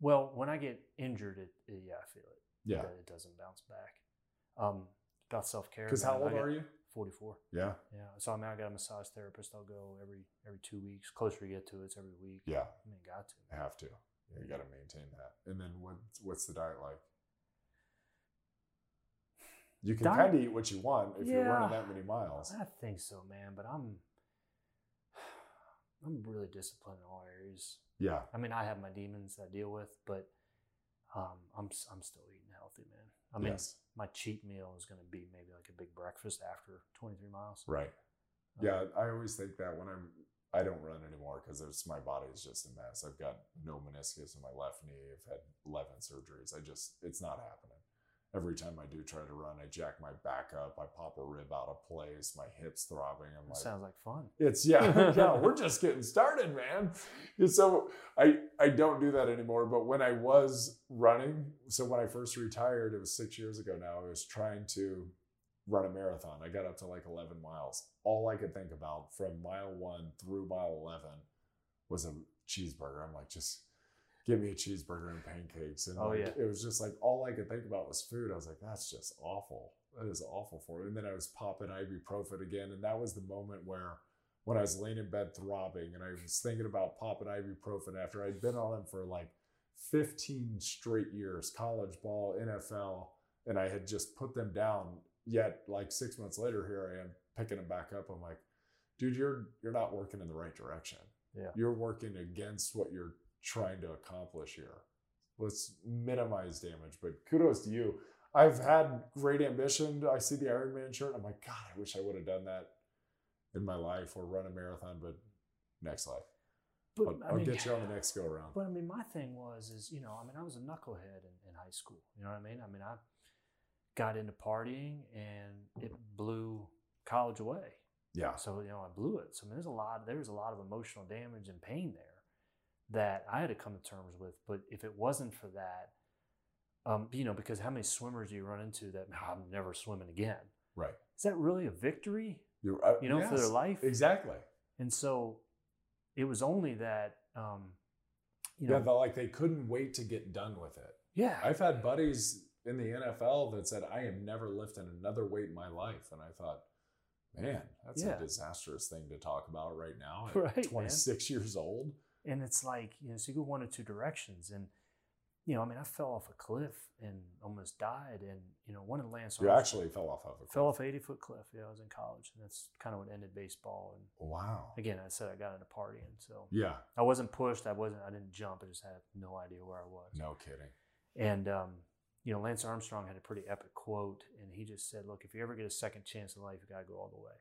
well, when I get injured, it, it yeah, I feel it. yeah. that it doesn't bounce back. Um, about self care. Because how old are you? Forty four. Yeah. Yeah. So I mean, I got a massage therapist. I'll go every every two weeks. Closer you get to it, it's every week. Yeah. I mean, got to. I have to. Yeah, you got to maintain that. And then what? What's the diet like? You can kind of eat what you want if you're running that many miles. I think so, man. But I'm I'm really disciplined in all areas. Yeah, I mean, I have my demons that I deal with, but um, I'm I'm still eating healthy, man. I mean, yes, my cheat meal is going to be maybe like a big breakfast after 23 miles. right. Um, Yeah, I always think that when I'm I don't run anymore because my body is just a mess. I've got no meniscus in my left knee. I've had eleven surgeries. I just it's not happening. Every time I do try to run, I jack my back up. I pop a rib out of place. My hips throbbing. I'm like, sounds like fun. It's yeah, yeah. We're just getting started, man. And so I I don't do that anymore. But when I was running, so when I first retired, it was six years ago now. I was trying to run a marathon. I got up to like eleven miles. All I could think about from mile one through mile eleven was a cheeseburger. I'm like, just give me a cheeseburger and pancakes. And Oh, like, yeah. it was just like all I could think about was food. I was like, that's just awful. That is awful for me. And then I was popping ibuprofen again, and that was the moment where when I was laying in bed throbbing and I was thinking about popping ibuprofen after I'd been on them for like 15 straight years, college ball, NFL, and I had just put them down. Yet like six months later, here I am picking them back up. I'm like, dude, you're you're not working in the right direction. Yeah. You're working against what you're trying to accomplish here. Let's minimize damage. But kudos to you. I've had great ambition. I see the Ironman shirt. I'm like, God, I wish I would have done that in my life or run a marathon, but next life. But I'll, I I'll get you on the next go around. But I mean, my thing was, is you know, I mean, I was a knucklehead in, in high school. You know what I mean? I mean, I got into partying and it blew college away. Yeah. So you know, I blew it. So I mean, there's a lot. There's a lot of emotional damage and pain there that I had to come to terms with. But if it wasn't for that, um, you know, because how many swimmers do you run into that "Ah, I'm never swimming again? Right. Is that really a victory? You're, uh, You know, for their life. Exactly. And so, it was only that, um, you know, yeah, like they couldn't wait to get done with it. yeah, I've had buddies in the NFL that said, I am never lifting another weight in my life. And I thought, man, that's Yeah. a disastrous thing to talk about right now at Right, man. 26 years old. And it's like you know, so you go one or two directions, and you know, I mean, I fell off a cliff and almost died, and you know, one of Lance You actually fell off of a fell off an 80 foot cliff. Yeah, I was in college, and that's kind of what ended baseball. And Wow. again, I said I got into partying, so Yeah. I wasn't pushed. I wasn't. I didn't jump. I just had no idea where I was. No kidding. And um, you know, Lance Armstrong had a pretty epic quote, and he just said, "Look, if you ever get a second chance in life, you got to go all the way."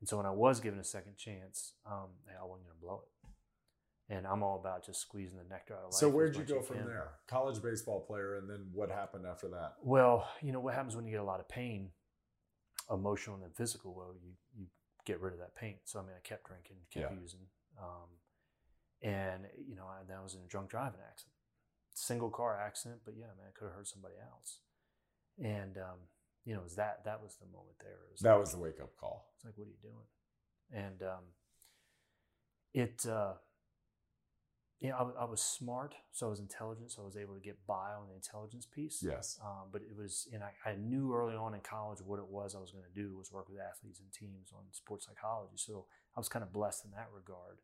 And so when I was given a second chance, um, I wasn't going to blow it. And I'm all about just squeezing the nectar out of life. So where'd you go from can. there? College baseball player, and then what happened after that? Well, you know what happens when you get a lot of pain, emotional and then physical. Well, you you get rid of that pain. So I mean, I kept drinking, kept Yeah. using, um, and you know, I, that was in a drunk driving accident, single car accident. But yeah, man, I could have hurt somebody else. And um, you know, it was that that was the moment there. Was That like- was the wake up call. it's like, what are you doing? And um, it, uh, you know, I, I was smart, so I was intelligent, so I was able to get by on the intelligence piece. Yes. Um, but it was, and I, I knew early on in college what it was I was going to do was work with athletes and teams on sports psychology. So I was kind of blessed in that regard.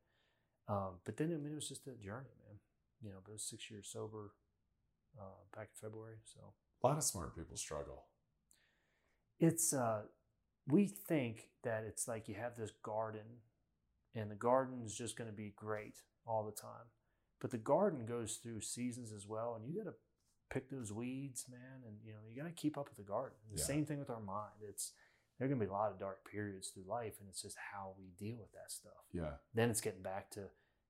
Um, but then, I mean, it was just a journey, man. You know, but it was six years sober uh, back in February. So A lot of smart people struggle. it's uh we think that it's like you have this garden and the garden is just going to be great all the time but the garden goes through seasons as well and you got to pick those weeds man and you know you got to keep up with the garden the Yeah. same thing with our mind it's there are going to be a lot of dark periods through life and it's just how we deal with that stuff Yeah. then it's getting back to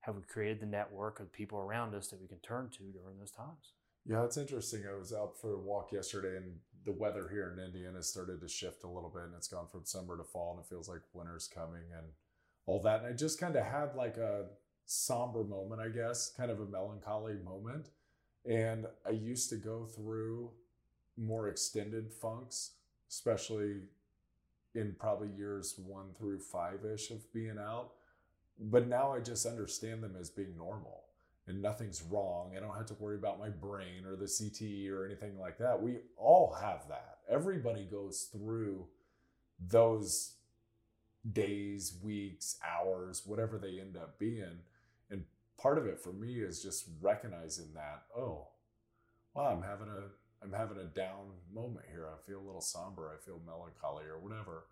have we created the network of people around us that we can turn to during those times Yeah, it's interesting. I was out for a walk yesterday, and the weather here in Indiana started to shift a little bit, and it's gone from summer to fall, and it feels like winter's coming and all that. And I just kind of had like a somber moment, I guess, kind of a melancholy moment. And I used to go through more extended funks, especially in probably years one through five ish of being out. But now I just understand them as being normal and nothing's wrong. I don't have to worry about my brain or the CTE or anything like that. We all have that. Everybody goes through those days, weeks, hours, whatever they end up being. Part of it for me is just recognizing that, oh, wow, I'm having a I'm having a down moment here. I feel a little somber. I feel melancholy or whatever.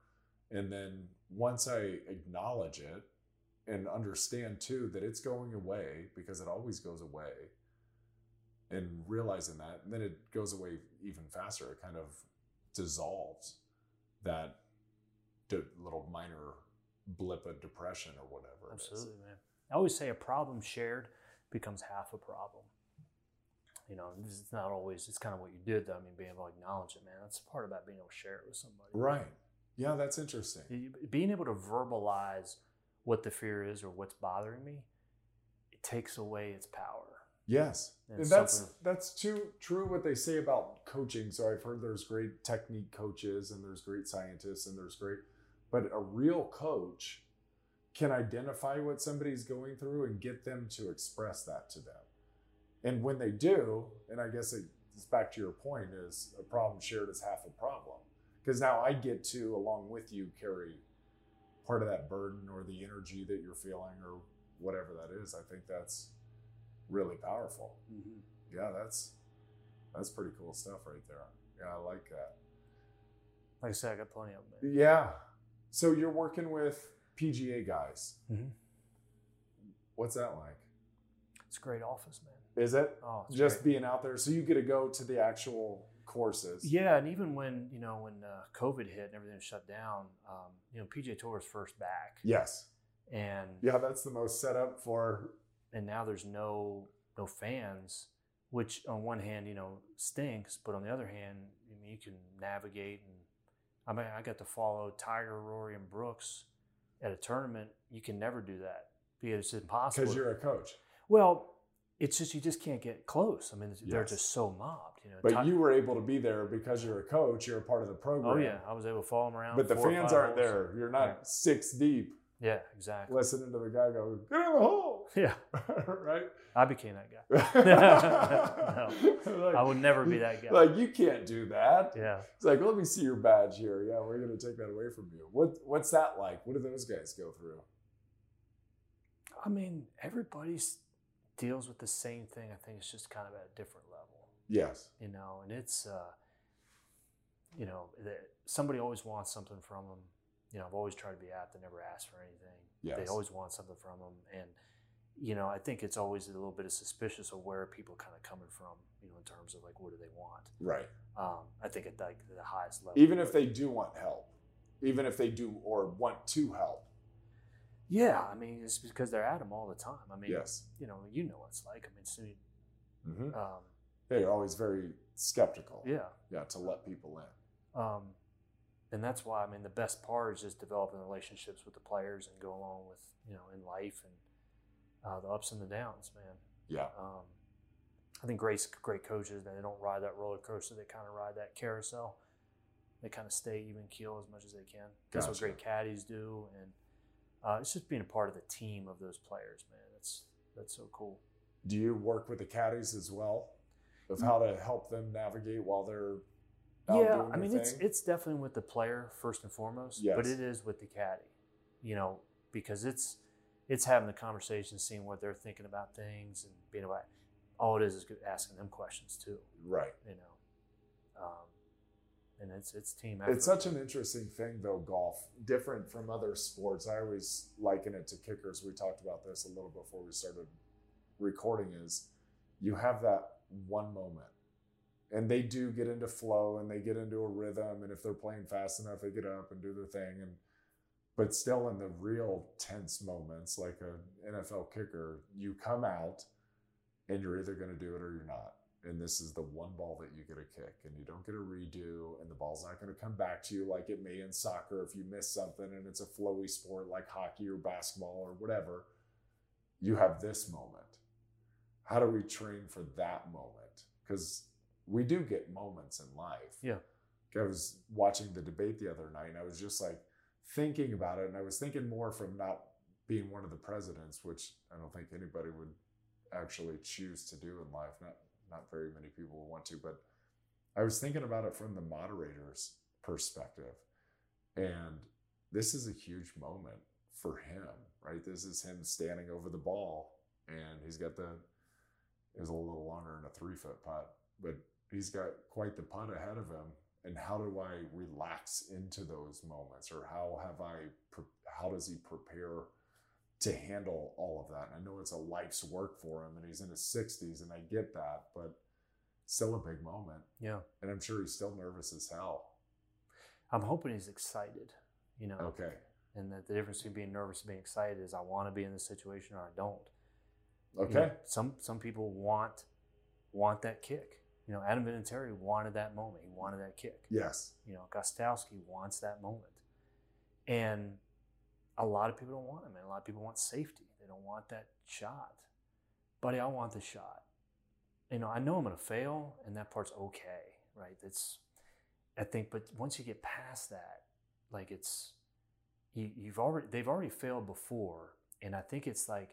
And then once I acknowledge it and understand too that it's going away because it always goes away and realizing that and then it goes away even faster it kind of dissolves that little minor blip of depression or whatever. Absolutely, man. I always say a problem shared becomes half a problem. You know, it's not always. It's kind of what you did, though. I mean, being able to acknowledge it, man. That's part about being able to share it with somebody. right yeah that's interesting Being able to verbalize what the fear is or what's bothering me, it takes away its power. yes And and that's something- that's too true what they say about coaching so i've heard there's great technique coaches and there's great scientists and there's great but a real coach can identify what somebody's going through and get them to express that to them. And when they do and i guess it's back to your point is a problem shared is half a problem. Because now i get to along with you carry part of that burden or the energy that you're feeling or whatever that is. I think that's really powerful. Mm-hmm. Yeah that's that's pretty cool stuff right there. Yeah i like that. Like I said, I got plenty of them. man. yeah. So you're working with pga guys. Mhm. what's that like? It's a great office, man. is it? Oh, just great. being out there. So you get to go to the actual courses. Yeah, and even when you know when uh, COVID hit and everything shut down, um, you know, PGA Tour is first back, yes. And yeah that's the most set up for and now there's no no fans, which on one hand you know stinks, but on the other hand, I mean, you can navigate and I mean I got to follow Tiger, Rory, and Brooks at a tournament. You can never do that because it's impossible. because you're a coach well, it's just you just can't get close. I mean, they're just so mobbed. You know, but you were able to be there because you're a coach you're a part of the program oh yeah, I was able to follow them around. but the fans aren't holes. there you're not Right. six deep Yeah, exactly. listening to the guy go get in the hole Yeah, right I became that guy. Like- I would never be that guy. Like you can't do that. Yeah. It's like, let me see your badge here. Yeah, we're gonna take that away from you. What what's that like? What do those guys go through? I mean, everybody deals with the same thing. I think it's just kind of at a different level, Yes. you know. And it's, uh, you know, somebody always wants something from them. You know, I've always tried to be apt to never ask for anything. Yes. They always want something from them, and you know, I think it's always a little bit of suspicious of where people kind of coming from. You know, in terms of like what do they want. Right. Um, I think at like the highest level, Even if they do want help, even if they do or want to help. yeah, I mean, it's because they're at them all the time. I mean, Yes. you know, you know what it's like. I mean, so, Mm-hmm. um, Yeah, you're always very skeptical. yeah. Yeah, to let people in. Um, and that's why I mean the best part is just developing relationships with the players and go along with you know in life and uh, the ups and the downs, man. Yeah. Um, I think great great coaches they don't ride that roller coaster; they kind of ride that carousel. They kind of stay even keel as much as they can. That's what great caddies do, and uh, it's just being a part of the team of those players, man. That's that's so cool. Do you work with the caddies as well? Of how to help them navigate while they're out yeah, I mean their it's it's definitely with the player first and foremost, Yes. but it is with the caddy, you know, because it's it's having the conversation, seeing what they're thinking about things, and being about all it is is asking them questions too, right. you know, um, and it's it's team effort. It's such an interesting thing, though, golf. Different from other sports. I always liken it to kickers. We talked about this a little before we started recording. Is you have that one moment, and they do get into flow and they get into a rhythm. And if they're playing fast enough, they get up and do their thing. And but still, in the real tense moments, like an NFL kicker, you come out and you're either going to do it or you're not. And this is the one ball that you get a kick, and you don't get a redo, and the ball's not going to come back to you like it may in soccer if you miss something and it's a flowy sport like hockey or basketball or whatever. You have this moment. How do we train for that moment? Because we do get moments in life. Yeah. I was watching the debate the other night, and I was just like thinking about it, and I was thinking more from not being one of the presidents, which I don't think anybody would actually choose to do in life. Not not very many people will want to, but I was thinking about it from the moderator's perspective. And this is a huge moment for him, right? This is him standing over the ball and he's got the was a little longer than a three foot putt, but he's got quite the putt ahead of him. And how do I relax into those moments, or how have I? How does he prepare to handle all of that? And I know it's a life's work for him, and he's in his sixties, and I get that, but still a big moment. yeah, And I'm sure he's still nervous as hell. I'm hoping he's excited, you know, Okay, and that the difference between being nervous and being excited is I want to be in this situation or I don't. You okay, know, some some people want want that kick. You know, Adam Vinatieri wanted that moment. He wanted that kick. yes, You know, Gostkowski wants that moment. And a lot of people don't want it, man. A lot of people want safety. They don't want that shot. Buddy, I want the shot. You know, I know I'm gonna fail, and that part's okay, right? That's I think, but once you get past that, like it's you, you've already they've already failed before, and I think it's like,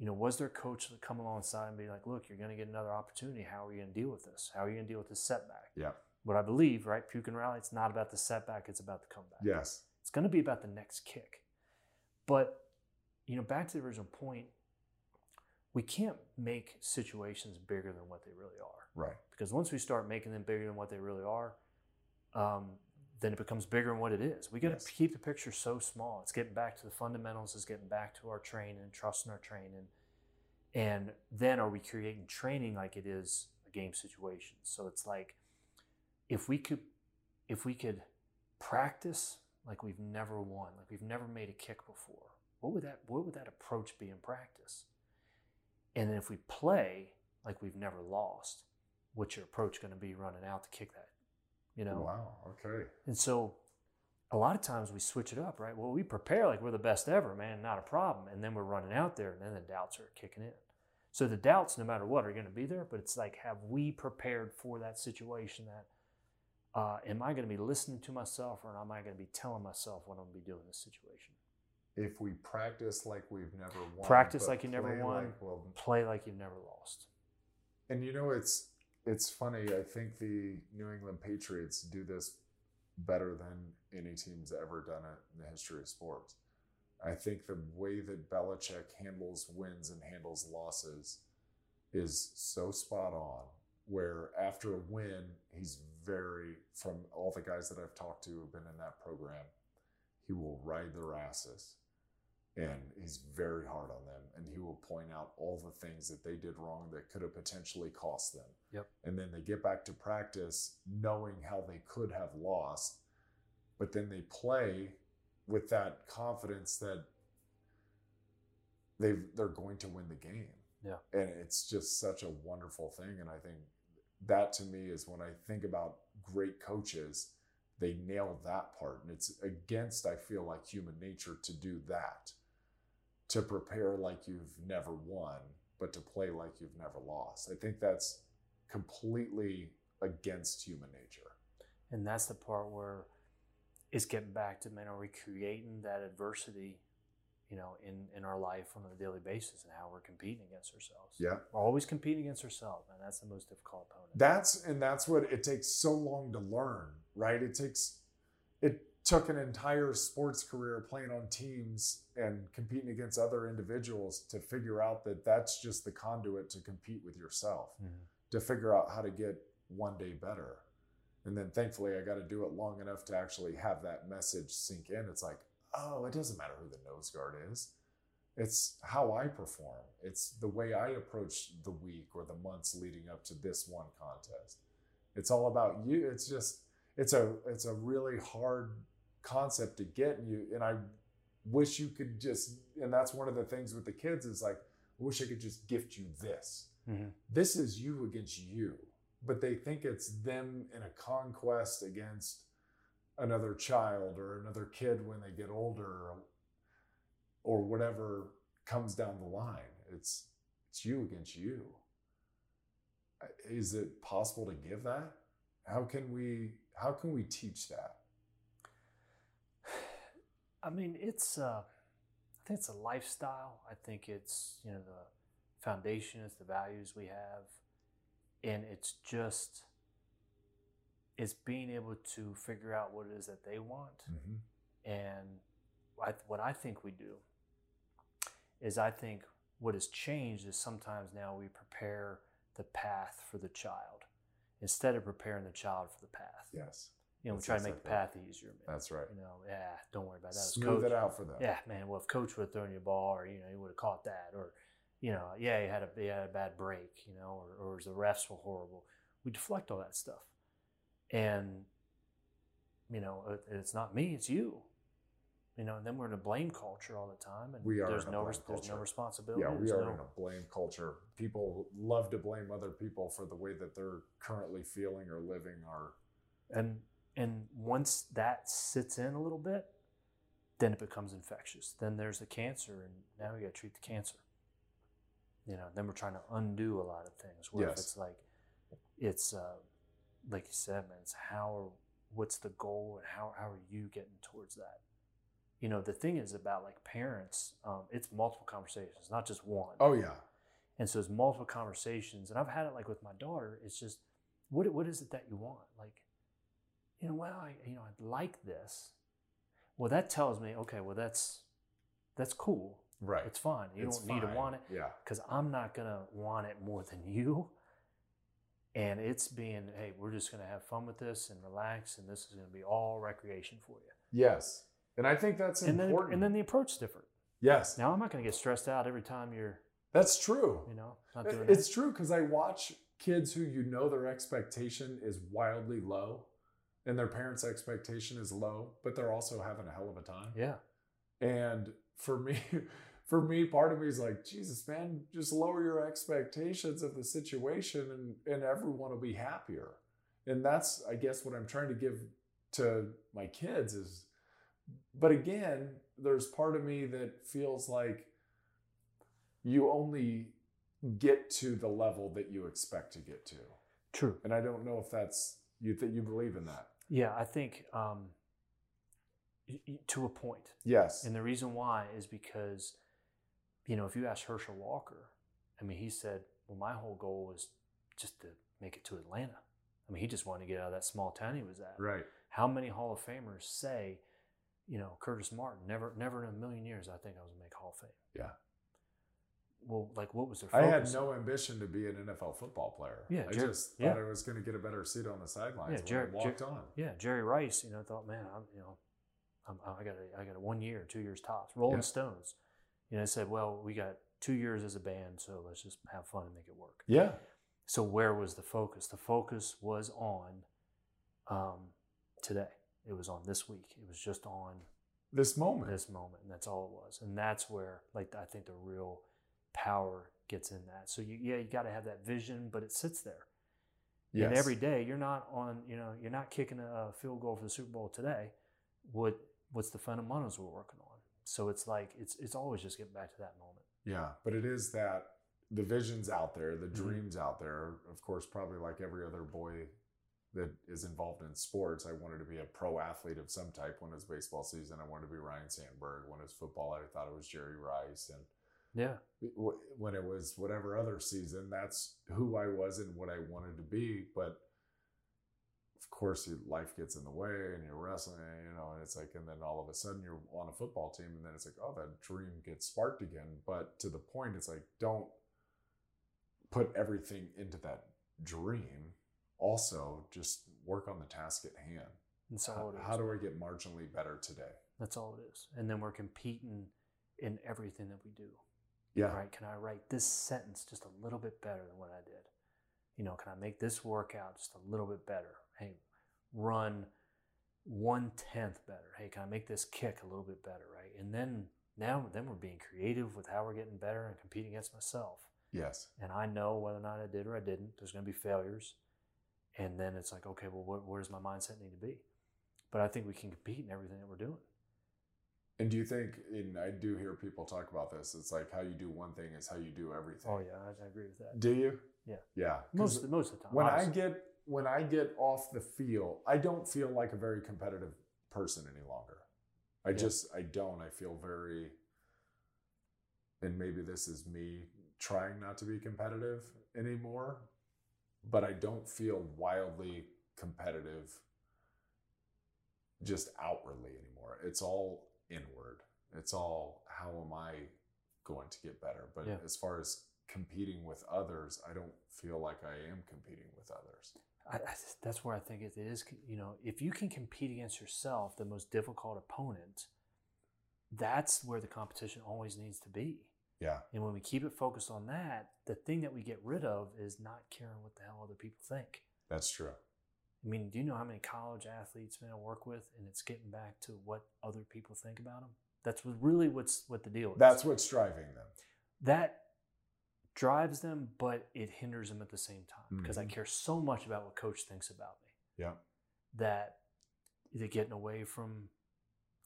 you know, was their coach to come alongside and be like, look, you're gonna get another opportunity. How are you gonna deal with this? How are you gonna deal with this setback? yeah, what I believe, right? Puke and rally, it's not about the setback, it's about the comeback. yes, It's going to be about the next kick. But, you know, back to the original point, we can't make situations bigger than what they really are. right, Because once we start making them bigger than what they really are, um, then it becomes bigger than what it is. We got to Yes. keep the picture so small. It's getting back to the fundamentals, it's getting back to our training, trusting our training. And then are we creating training like it is a game situation? So it's like if we could if we could practice like we've never won, like we've never made a kick before, what would that what would that approach be in practice? And then if we play like we've never lost, what's your approach going to be running out to kick that? You know? wow, okay, And so a lot of times we switch it up, right? Well, we prepare like we're the best ever, man, not a problem. And then we're running out there and then the doubts are kicking in. So the doubts, no matter what, are going to be there, but it's like, have we prepared for that situation that, uh, am I going to be listening to myself or am I going to be telling myself what I'm going to be doing in this situation? if we practice like we've never won, Practice like you never won. like, well, Play like you've never lost. And you know, it's it's funny. I think the New England Patriots do this better than any team's ever done it in the history of sports. I think the way that Belichick handles wins and handles losses is so spot on. Where after a win, he's very, from all the guys that I've talked to who've been in that program, he will ride their asses and he's very hard on them and he will point out all the things that they did wrong that could have potentially cost them Yep. and then they get back to practice knowing how they could have lost but then they play with that confidence that they they're going to win the game Yeah. and it's just such a wonderful thing and i think that to me is when i think about great coaches they nail that part and it's against i feel like human nature to do that to prepare like you've never won but to play like you've never lost. I think that's completely against human nature. And that's the part where it's getting back to man, are we creating that adversity, you know, in, in our life on a daily basis and how we're competing against ourselves. yeah. We're always competing against ourselves, and that's the most difficult opponent. that's and that's what it takes so long to learn right? It takes it took an entire sports career playing on teams and competing against other individuals to figure out that that's just the conduit to compete with yourself Mhm. to figure out how to get one day better. And then thankfully i got to do it long enough to actually have that message sink in. It's like oh it doesn't matter who the nose guard is. It's how i perform. It's the way i approach the week or the months leading up to this one contest. It's all about you. It's just it's a it's a really hard concept to get and you and i wish you could just and that's one of the things with the kids is like i wish i could just gift you this. Mhm. this is you against you. But they think it's them in a conquest against another child or another kid when they get older or, or whatever comes down the line. It's it's you against you. Is it possible to give that? How can we how can we teach that I mean, it's uh, I think it's a lifestyle. I think it's you know the foundation, it's the values we have, and it's just it's being able to figure out what it is that they want, and I, what I think we do is I think what has changed is sometimes now we prepare the path for the child instead of preparing the child for the path. yes You know, we try to make the path easier. Man. that's right You know, yeah, don't worry about that. Smooth coach. it out for them Yeah, man. Well, if coach would have thrown you a ball, or you know, he would have caught that, or you know, yeah, he had a he had a bad break, you know, or, or the refs were horrible. We deflect all that stuff, and you know, it, it's not me, it's you. You know, and then we're in a blame culture all the time, and We are there's in a no blame res- there's no responsibility. yeah we there's are no- in a blame culture people love to blame other people for the way that they're currently feeling or living or and and once that sits in a little bit then it becomes infectious then there's a cancer and now we got to treat the cancer you know then we're trying to undo a lot of things where if Yes. it's like it's uh, like you said man it's how are, what's the goal and how, how are you getting towards that you know the thing is about like parents um, it's multiple conversations not just one oh yeah and so it's multiple conversations. And I've had it like with my daughter. It's just, what, what is it that you want? Like, you know, well, I, you know, I'd like this. Well, that tells me, okay, well, that's, that's cool. right It's fine. You It's don't need to want it yeah because I'm not going to want it more than you. And it's being, hey, we're just going to have fun with this and relax. And this is going to be all recreation for you. yes and i think that's And then, important and then the approach is different. yes Now, I'm not going to get stressed out every time you're, that's true you know, not doing It's that. true because I watch kids who you know their expectation is wildly low and their parents' expectation is low, but they're also having a hell of a time. Yeah. And for me, for me, part of me is like, Jesus, man, just lower your expectations of the situation and, and everyone will be happier. And that's, I guess, what I'm trying to give to my kids is, but again, there's part of me that feels like you only get to the level that you expect to get to. True. And I don't know if that's you that you believe in that. Yeah, I think um, to a point. Yes. And the reason why is because, you know, if you ask Herschel Walker, I mean, he said, well, my whole goal was just to make it to Atlanta. I mean, he just wanted to get out of that small town he was at. right. How many Hall of Famers say, you know, Curtis Martin. Never, never in a million years, I think I was gonna make Hall of Fame. Yeah. Well, like, what was their I had no ambition to be an NFL football player. Yeah, I Jer- just yeah. thought I was going to get a better seat on the sidelines Yeah, when Jer- I walked on. Yeah, Jerry Rice. You know, I thought, man, I'm, you know, I'm, I got a, I got a one year, two years tops. Rolling Yeah. Stones. You know, I said, well, we got two years as a band, so let's just have fun and make it work. Yeah. So where was the focus? The focus was on um, today. It was on this week. It was just on This moment. this moment, and that's all it was. And that's where, like, I think the real power gets in that. So you, yeah, you got to have that vision, but it sits there. yes. And every day, you're not on. You know, you're not kicking a field goal for the Super Bowl today. What What's the fundamentals we're working on? So it's like it's it's always just getting back to that moment. Yeah, but it is that the vision's out there, the Mhm. dreams out there. Of course, probably like every other boy that is involved in sports, I wanted to be a pro athlete of some type. When it was baseball season, I wanted to be Ryne Sandberg. When it was football, I thought it was Jerry Rice. And Yeah, when it was whatever other season, that's who I was and what I wanted to be. But of course, life gets in the way and you're wrestling, you know, and it's like, and then all of a sudden you're on a football team, and then it's like, oh, that dream gets sparked again. But to the point, it's like, don't put everything into that dream. Also, just work on the task at hand. that's all it is. how do I get marginally better today? That's all it is. And then we're competing in everything that we do. Yeah. Right? Can I write this sentence just a little bit better than what I did? You know, can I make this workout just a little bit better? Hey, run one tenth better. Hey, can I make this kick a little bit better? Right? And then now, then we're being creative with how we're getting better and competing against myself. Yes. And I know whether or not I did or I didn't. There's going to be failures, and then it's like, okay, well, where, where does my mindset need to be? But I think we can compete in everything that we're doing. And do you think, and I do hear people talk about this, it's like how you do one thing is how you do everything. Oh yeah, I, agree with that. Do you? Yeah. Yeah. Most most of the time. when I get when I get off the field, I don't feel like a very competitive person any longer. I Yeah. just I don't. I feel very and maybe this is me trying not to be competitive anymore, but I don't feel wildly competitive just outwardly anymore. It's all inward. It's all how am I going to get better? But Yeah. as far as competing with others, I don't feel like I am competing with others. I, I, that's where I think it is. You know, if you can compete against yourself, the most difficult opponent, that's where the competition always needs to be. Yeah. And when we keep it focused on that, the thing that we get rid of is not caring what the hell other people think. That's true. I mean, do you know how many college athletes man I work with, and it's getting back to what other people think about them? That's really what's what the deal is. That's what's driving them. that drives them, but it hinders them at the same time because I mm-hmm. care so much about what coach thinks about me Yeah. that they're getting away from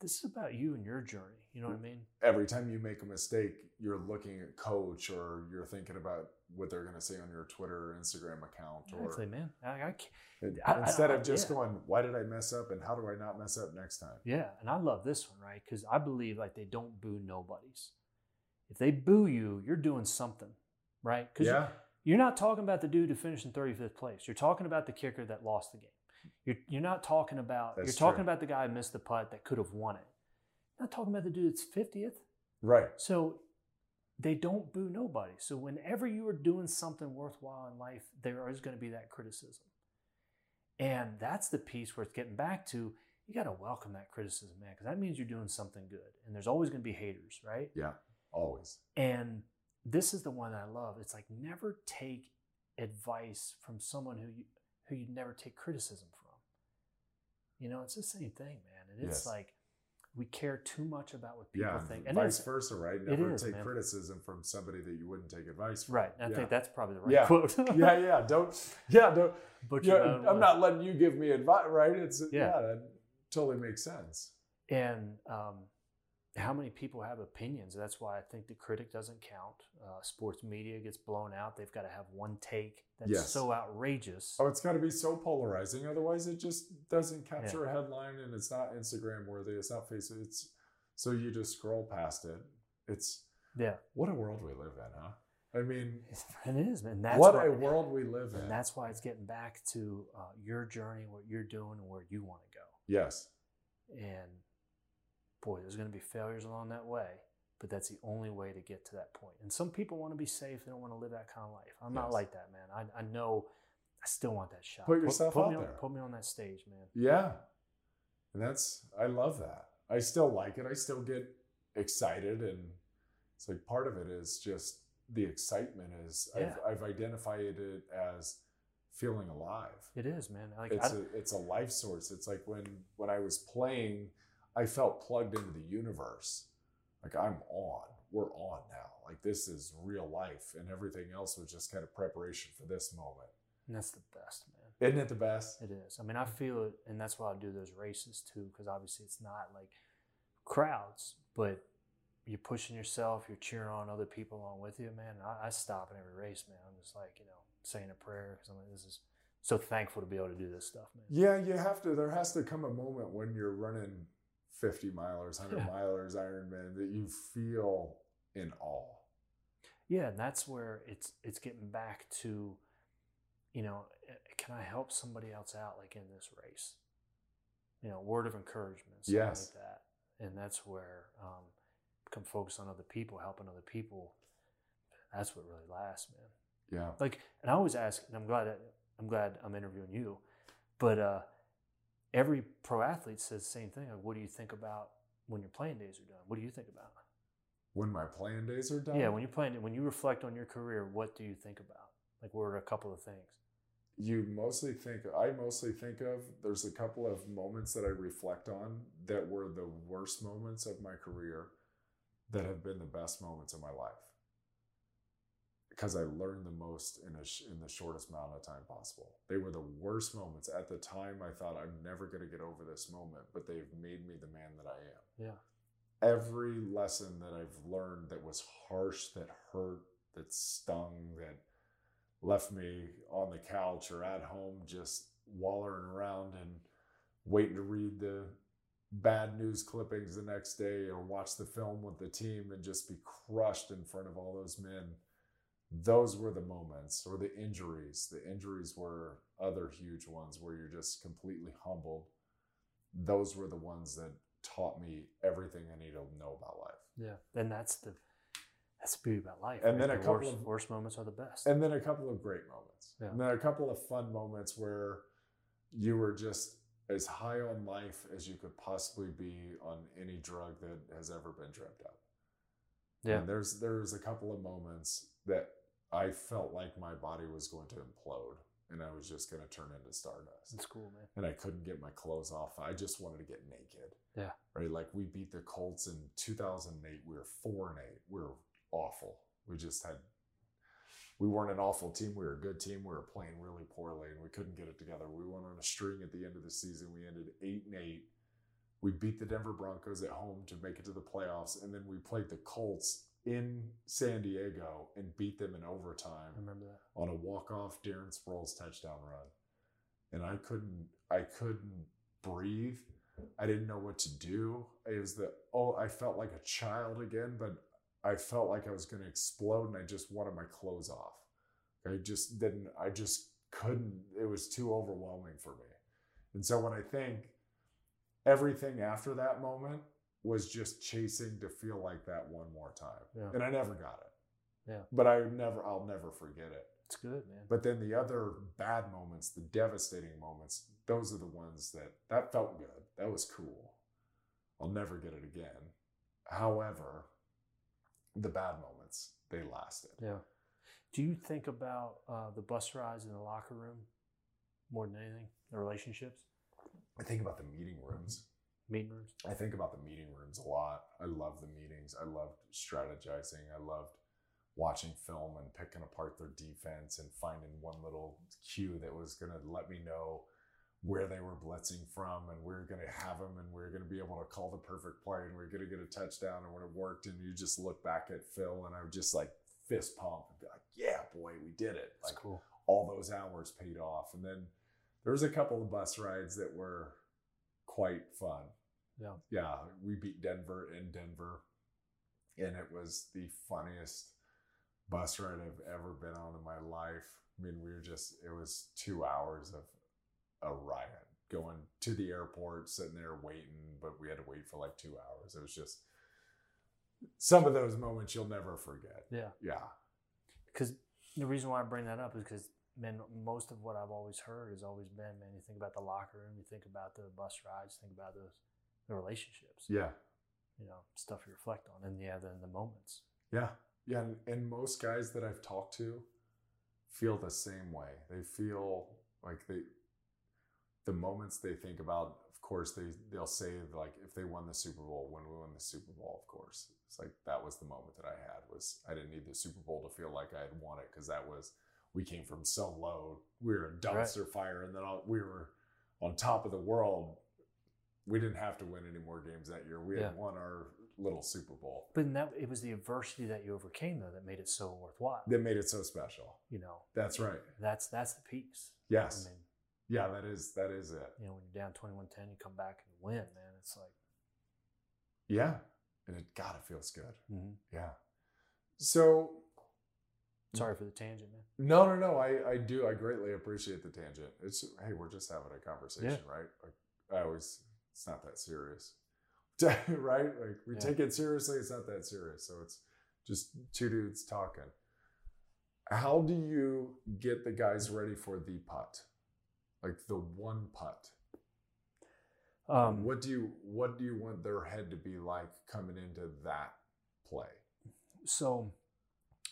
this is about you and your journey. You know what I mm. mean? Every time you make a mistake, you're looking at coach or you're thinking about what they're going to say on your Twitter or Instagram account or Actually, man, I, I can't- it- I- instead of just yeah. going, why did I mess up and how do I not mess up next time? yeah, and I love this one right because I believe like they don't boo nobodies. If they boo you, you're doing something, right? Because Yeah. You're not talking about the dude who finished in 35th place. You're talking about the kicker that lost the game. You're, you're not talking about That's you're talking true. about the guy who missed the putt that could have won it. You're not talking about the dude that's 50th. Right. So they don't boo nobody. So whenever you are doing something worthwhile in life, there is going to be that criticism. And that's the piece where it's getting back to you got to welcome that criticism, man, because that means you're doing something good. And there's always going to be haters, right? Yeah. Always. And this is the one that I love. It's like never take advice from someone who you who you'd never take criticism from. You know, it's the same thing, man. And it's Yes. like we care too much about what people Yeah. think. And vice versa, right? Never is, take man. criticism from somebody that you wouldn't take advice from. Right. And I Yeah. think that's probably the right Yeah. quote. yeah, yeah. Don't, yeah, don't, But yeah, I'm not letting you give me advice, right? It's, yeah, Yeah. that totally makes sense. And um, how many people have opinions? That's why I think the critic doesn't count. Uh, sports media gets blown out. They've got to have one take that's Yes. so outrageous. Oh, it's got to be so polarizing. Otherwise, it just doesn't capture a headline and it's not Instagram worthy. It's not Facebook. It's so you just scroll past it. It's Yeah, what a world we live in, huh? I mean, it is, man. That's what why, a world we live in. And that's why it's getting back to uh, your journey, what you're doing, and where you want to go. yes. And boy, there's going to be failures along that way, but that's the only way to get to that point. And some people want to be safe; they don't want to live that kind of life. I'm not like that, man. I, I know. I still want that shot. Put yourself put out me on, there. Put me on that stage, man. Yeah. And that's, I love that. I still like it. I still get excited. And it's like part of it is just the excitement is Yeah. I've, I've identified it as feeling alive. It is, man. Like It's I, a, it's a life source. It's like when, when I was playing, I felt plugged into the universe. Like I'm on, we're on now. Like this is real life and everything else was just kind of preparation for this moment. and that's the best, man. Isn't it the best? It is. I mean, I feel it, and that's why I do those races too, because obviously it's not like crowds, but you're pushing yourself, you're cheering on other people along with you, man. I, I stop in every race, man. I'm just like, you know, saying a prayer because I'm like, this is so thankful to be able to do this stuff, man. Yeah, you have to. There has to come a moment when you're running 50 milers, 100 Yeah. milers, Ironman that you feel in awe. Yeah, and that's where it's it's getting back to, you know, eh, can I help somebody else out like in this race? You know, word of encouragement, something Yes. like that, and that's where um, become focused on other people, helping other people. That's what really lasts, man. Yeah. Like, and I always ask, and I'm glad I'm glad I'm interviewing you, but uh, every pro athlete says the same thing. Like, what do you think about when your playing days are done? What do you think about? When my playing days are done, Yeah, when you're playing, when you reflect on your career, what do you think about? Like, what are a couple of things? you mostly think, I mostly think of, there's a couple of moments that I reflect on that were the worst moments of my career that have been the best moments of my life. Because I learned the most in, a sh- in the shortest amount of time possible. They were the worst moments. At the time, I thought I'm never going to get over this moment, but they've made me the man that I am. Yeah. every lesson that I've learned that was harsh, that hurt, that stung, that left me on the couch or at home just wallering around and waiting to read the bad news clippings the next day or watch the film with the team and just be crushed in front of all those men. Those were the moments, or the injuries. The injuries were other huge ones where you're just completely humbled. Those were the ones that taught me everything I need to know about life. Yeah. And that's the that's the beauty about life. And right? then a the couple worst, of- worst moments are the best. And then a couple of great moments. Yeah. And then a couple of fun moments where you were just as high on life as you could possibly be on any drug that has ever been dreamt up. yeah. And there's there's a couple of moments that I felt like my body was going to implode and I was just going to turn into stardust. It's cool, man. And I couldn't get my clothes off. I just wanted to get naked. Yeah. Right. Like we beat the Colts in 2008. We were four and eight. We were awful. We just had, we weren't an awful team. We were a good team. We were playing really poorly and we couldn't get it together. We went on a string at the end of the season. We ended eight and eight. We beat the Denver Broncos at home to make it to the playoffs. And then we played the Colts in San Diego and beat them in overtime I remember that. on a walk-off Darren Sproles touchdown run. And I couldn't I couldn't breathe. I didn't know what to do. It was the oh, I felt like a child again, but I felt like I was gonna explode and I just wanted my clothes off. I just didn't I just couldn't it was too overwhelming for me. And so when I think everything after that moment was just chasing to feel like that one more time. Yeah. And I never got it. Yeah. But I never I'll never forget it. It's good, man. But then the other bad moments, the devastating moments, those are the ones that that felt good. That was cool. I'll never get it again. However, the bad moments, they lasted. yeah. Do you think about uh, the bus rides in the locker room more than anything? The relationships, I think about the meeting rooms. Meeting rooms. I think about the meeting rooms a lot. I love the meetings. I loved strategizing. I loved watching film and picking apart their defense and finding one little cue that was going to let me know where they were blitzing from and we are going to have them and we are going to be able to call the perfect play and we are going to get a touchdown and when it worked and you just look back at Phil and I would just like fist pump and be like, yeah, boy, we did it. That's Like cool. all those hours paid off. And then there was a couple of bus rides that were quite fun. Yeah. Yeah. We beat Denver in Denver. And it was the funniest bus ride I've ever been on in my life. I mean, we were just, it was two hours of a riot. going to the airport, sitting there waiting, but we had to wait for like two hours. It was just some of those moments you'll never forget. Yeah. Yeah. Because the reason why I bring that up is because man, most of what I've always heard has always been, man, you think about the locker room, you think about the bus rides, think about those the relationships. Yeah. You know, stuff you reflect on, and yeah, then the moments. Yeah. Yeah. And, and most guys that I've talked to feel the same way. They feel like they, the moments they think about, of course, they, they'll say, like, if they won the Super Bowl, when we won the Super Bowl, of course. It's like that was the moment that I had was I didn't need the Super Bowl to feel like I had won it because that was we came from so low. We were a dumpster right. fire, and then we were on top of the world. We didn't have to win any more games that year. We yeah. had won our little Super Bowl. But that it was the adversity that you overcame, though, that made it so worthwhile. That made it so special. You know. That's right. That's that's the piece. Yes. I mean, yeah, that is that is it. You know, when you're down 21-10, you come back and win, man. It's like. Yeah, and it God, it feels good. Mm-hmm. Yeah. So Sorry for the tangent, man. No, no, no. I, I do. I greatly appreciate the tangent. It's hey, we're just having a conversation, yeah. right? I always, it's not that serious, right? Like we yeah. take it seriously. It's not that serious. So it's just two dudes talking. How do you get the guys ready for the putt, like the one putt? Um, what do you what do you want their head to be like coming into that play? So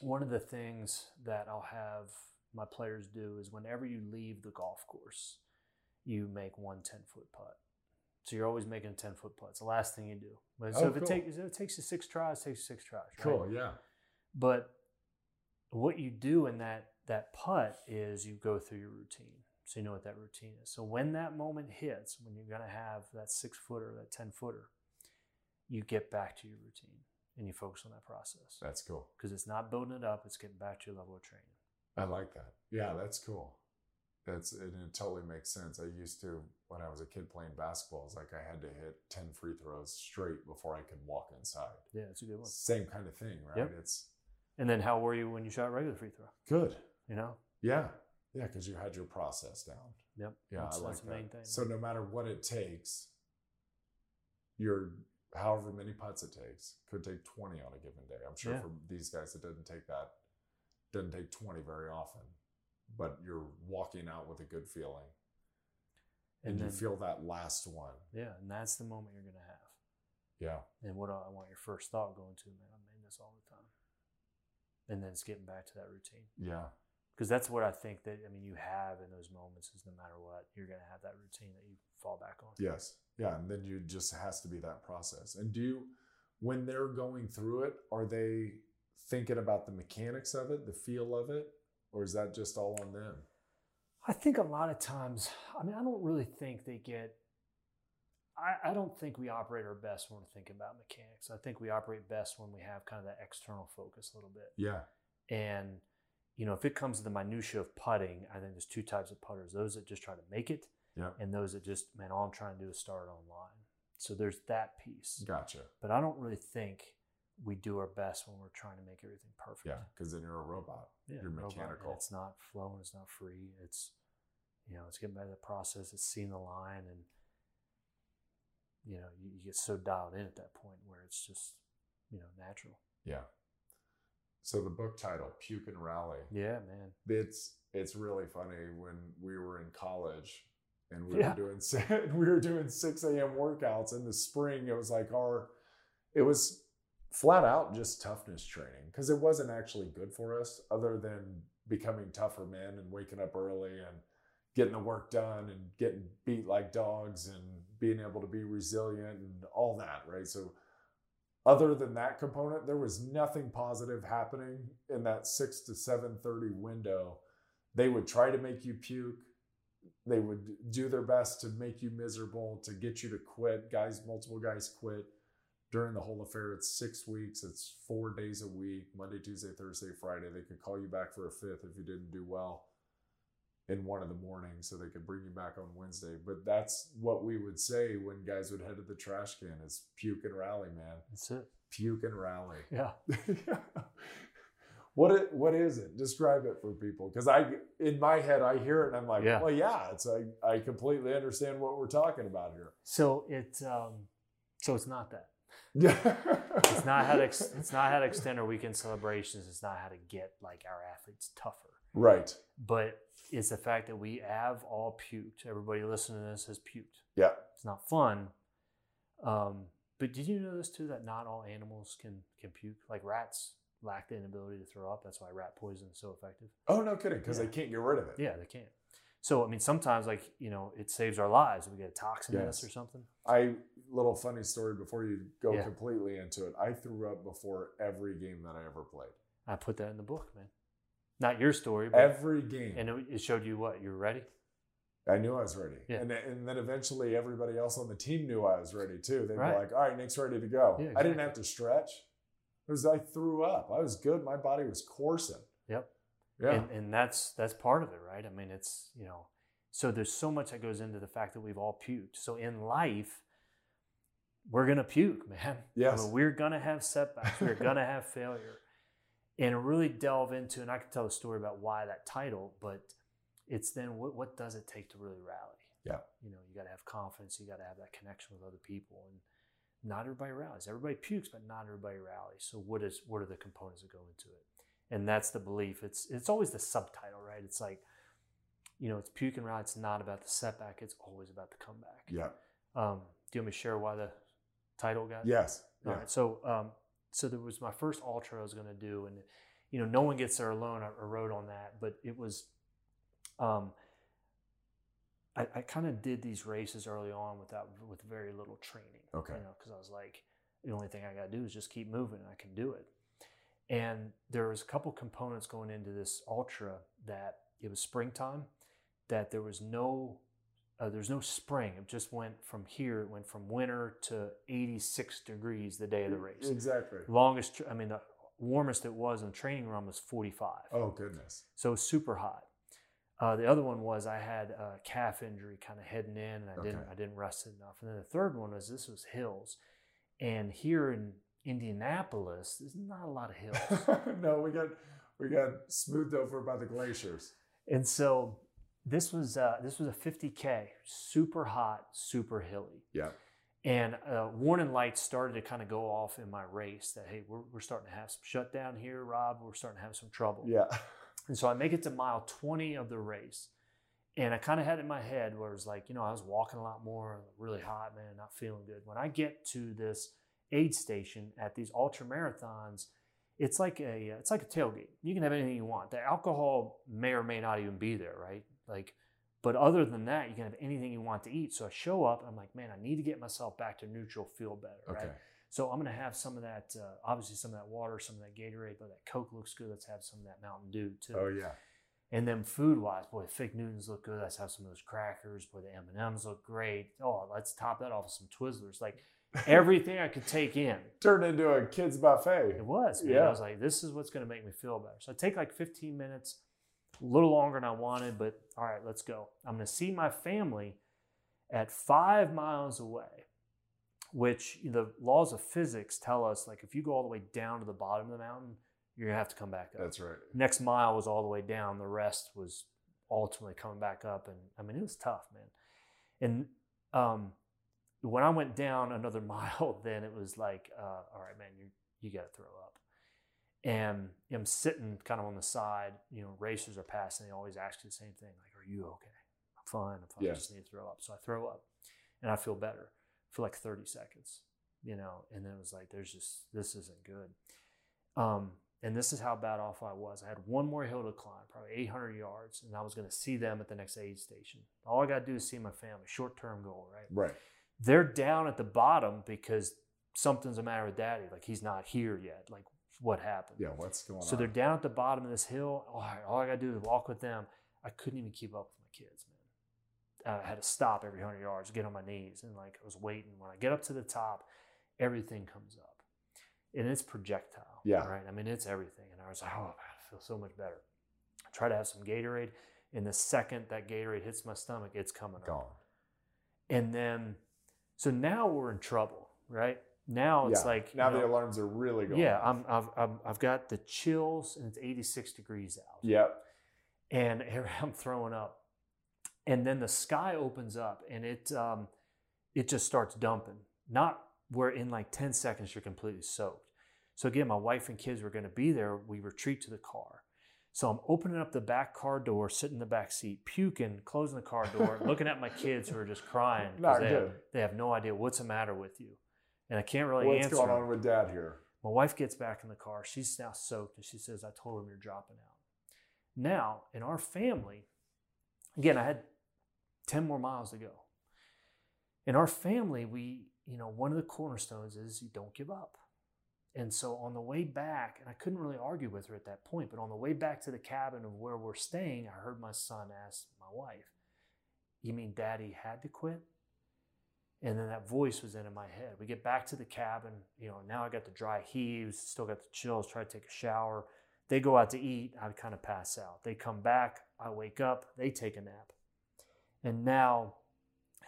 one of the things that I'll have my players do is whenever you leave the golf course, you make one 10 foot putt. So you're always making a 10 foot putts. The last thing you do. But so oh, if, cool. it takes, if it takes you six tries, it takes you six tries. Right? Cool, yeah. But what you do in that, that putt is you go through your routine. So you know what that routine is. So when that moment hits, when you're going to have that six footer, that 10 footer, you get back to your routine and you focus on that process. That's cool. Because it's not building it up, it's getting back to your level of training. I like that. Yeah, that's cool. That's and it totally makes sense. I used to when I was a kid playing basketball, it's like I had to hit 10 free throws straight before I could walk inside. Yeah, it's a good one. Same kind of thing, right? Yep. It's And then how were you when you shot regular free throw? Good. You know? Yeah. Yeah, because you had your process down. Yep. Yeah, that's, I like that's that. the main thing. So no matter what it takes, you're however many putts it takes. Could take 20 on a given day. I'm sure yeah. for these guys, it doesn't take that, doesn't take 20 very often, but you're walking out with a good feeling. And, and then, you feel that last one. Yeah. And that's the moment you're going to have. Yeah. And what I want your first thought going to, man, I'm in this all the time. And then it's getting back to that routine. Yeah. Because that's what I think that, I mean, you have in those moments is no matter what, you're going to have that routine that you fall back on. Yes. Yeah. And then you just has to be that process. And do you, when they're going through it, are they thinking about the mechanics of it, the feel of it, or is that just all on them? I think a lot of times, I mean, I don't really think they get, I, I don't think we operate our best when we're thinking about mechanics. I think we operate best when we have kind of that external focus a little bit. Yeah. And, you know, if it comes to the minutia of putting, I think there's two types of putters: those that just try to make it, yeah. and those that just, man, all I'm trying to do is start online. So there's that piece. Gotcha. But I don't really think we do our best when we're trying to make everything perfect. Yeah, because then you're a robot. Yeah, you're mechanical. It's not flowing. It's not free. It's you know, it's getting by the process. It's seeing the line, and you know, you, you get so dialed in at that point where it's just you know natural. Yeah. So the book title, Puke and Rally. Yeah, man. It's it's really funny when we were in college and we yeah. were doing we were doing 6 a.m. workouts in the spring. It was like our it was flat out just toughness training because it wasn't actually good for us other than becoming tougher men and waking up early and getting the work done and getting beat like dogs and being able to be resilient and all that, right? So other than that component, there was nothing positive happening in that 6 to 7:30 window. They would try to make you puke. They would do their best to make you miserable, to get you to quit. Guys, multiple guys quit during the whole affair. It's six weeks, it's four days a week Monday, Tuesday, Thursday, Friday. They could call you back for a fifth if you didn't do well in one of the mornings so they could bring you back on Wednesday. But that's what we would say when guys would head to the trash can is puke and rally, man. That's it. Puke and rally. Yeah. What it, what is it? Describe it for people, because I in my head I hear it and I'm like, Yeah. well, yeah, it's I, I completely understand what we're talking about here. So it um, so it's not that. Yeah, It's not how to ex- it's not how to extend our weekend celebrations. It's not how to get like our athletes tougher. right. But it's the fact that we have all puked. Everybody listening to this has puked. Yeah, It's not fun. Um, but did you know this too? That not all animals can can puke. Like rats lack the inability to throw up. That's why rat poison is so effective. Oh no, kidding, because Yeah. they can't get rid of it. Yeah, they can't. So I mean, sometimes like you know, it saves our lives. We get a toxin in us or something. I little funny story before you go Yeah. completely into it. I threw up before every game that I ever played. I put that in the book, man. Not your story, but Every game. and it, showed you what you're ready. I knew I was ready. Yeah. And, then- and then eventually everybody else on the team knew I was ready too. They'd Right. be like, all right, Nick's ready to go. Yeah, I didn't have to stretch. It was I threw up. I was good. My body was coursing. Yeah. And, and that's that's part of it, right? I mean, it's you know, so there's so much that goes into the fact that we've all puked. So in life, we're gonna puke, man. I mean, we're gonna have setbacks. We're gonna have failure, and really delve into. And I can tell a story about why that title, but it's then what what does it take to really rally? Yeah. You know, you got to have confidence. You got to have that connection with other people, and not everybody rallies. Everybody pukes, but not everybody rallies. So what is what are the components that go into it? And that's the belief. It's it's always the subtitle, right? It's like, you know, it's puke and rally. It's not about the setback. It's always about the comeback. yeah. Um, do you want me to share why the title got? Yes. All Yeah. right. So, um, so there was my first ultra I was going to do, and you know, no one gets there alone. I, I wrote on that, but it was, um, I, I kind of did these races early on without with very little training. Okay. You know, because I was like, the only thing I got to do is just keep moving, and I can do it. And there was a couple components going into this ultra that it was springtime, that there was no uh, there's no spring. It just went from here. It went from winter to 86 degrees the day of the race. Exactly. Longest, I mean, the warmest it was in the training run was 45. Oh goodness. So it was super hot. Uh, the other one was I had a calf injury kind of heading in, and I didn't I didn't rest enough. And then the third one was this was hills, and here in Indianapolis, there's not a lot of hills. no, we got we got smoothed over by the glaciers. And so this was uh, this was a 50k, super hot, super hilly. Yeah. And uh, warning lights started to kind of go off in my race that hey, we're, we're starting to have some shutdown here, Rob. We're starting to have some trouble. Yeah. And so I make it to mile 20 of the race. And I kind of had it in my head where it was like, you know, I was walking a lot more, really hot, man, not feeling good. When I get to this aid station at these ultra marathons, it's like a it's like a tailgate. You can have anything you want. The alcohol may or may not even be there, right? Like, but other than that, you can have anything you want to eat. So I show up, and I'm like, man, I need to get myself back to neutral, feel better, Okay. right? So I'm gonna have some of that, uh, obviously some of that water, some of that Gatorade, but that Coke looks good. Let's have some of that Mountain Dew too. Oh yeah. And then food wise, boy, fig Newtons look good. Let's have some of those crackers. Boy, the M and M's look great. Oh, let's top that off with some Twizzlers. Like everything I could take in. Turned into a kids buffet. It was, man. Yeah. I was like, this is what's going to make me feel better. So I take like 15 minutes, a little longer than I wanted, but all right, let's go. I'm going to see my family at five miles away, which the laws of physics tell us, like, if you go all the way down to the bottom of the mountain, you're going to have to come back up. That's right. Next mile was all the way down. The rest was ultimately coming back up. And I mean, it was tough, man. And um, when I went down another mile, then it was like, uh, all right, man, you you got to throw up. And I'm sitting kind of on the side. You know, racers are passing. They always ask you the same thing, like, "Are you okay?" I'm fine. I'm fine. Yeah. I just need to throw up. So I throw up, and I feel better for like 30 seconds. You know, and then it was like, "There's just this isn't good." Um, and this is how bad off I was. I had one more hill to climb, probably 800 yards, and I was going to see them at the next aid station. All I got to do is see my family. Short term goal, right? Right. They're down at the bottom because something's the matter with daddy. Like he's not here yet. Like what happened? Yeah. What's going So on? So they're down at the bottom of this hill. All, right, all I got to do is walk with them. I couldn't even keep up with my kids, man. I had to stop every hundred yards, get on my knees, and like I was waiting. When I get up to the top, everything comes up, and it's projectile. Yeah. Right. I mean, it's everything. And I was like, oh, man, I feel so much better. I try to have some Gatorade, and the second that Gatorade hits my stomach, it's coming up. Gone. And then, so now we're in trouble, right? Now it's Yeah. like now you the alarms are really going. yeah, I'm, I've, I'm, I've got the chills and it's 86 degrees out. Yep. and I'm throwing up. And then the sky opens up and it um, it just starts dumping. Not where in like 10 seconds you're completely soaked. So again, my wife and kids were going to be there. We retreat to the car. So I'm opening up the back car door, sitting in the back seat, puking, closing the car door, looking at my kids who are just crying Not they have, they have no idea what's the matter with you. And I can't really What's answer. What's going on with dad here? My wife gets back in the car. She's now soaked and she says, I told him you're dropping out. Now, in our family, again, I had 10 more miles to go. In our family, we, you know, one of the cornerstones is you don't give up. And so on the way back, and I couldn't really argue with her at that point, but on the way back to the cabin of where we're staying, I heard my son ask my wife, You mean daddy had to quit? And then that voice was in, in my head. We get back to the cabin, you know, now I got the dry heaves, still got the chills, try to take a shower. They go out to eat, I kind of pass out. They come back, I wake up, they take a nap. And now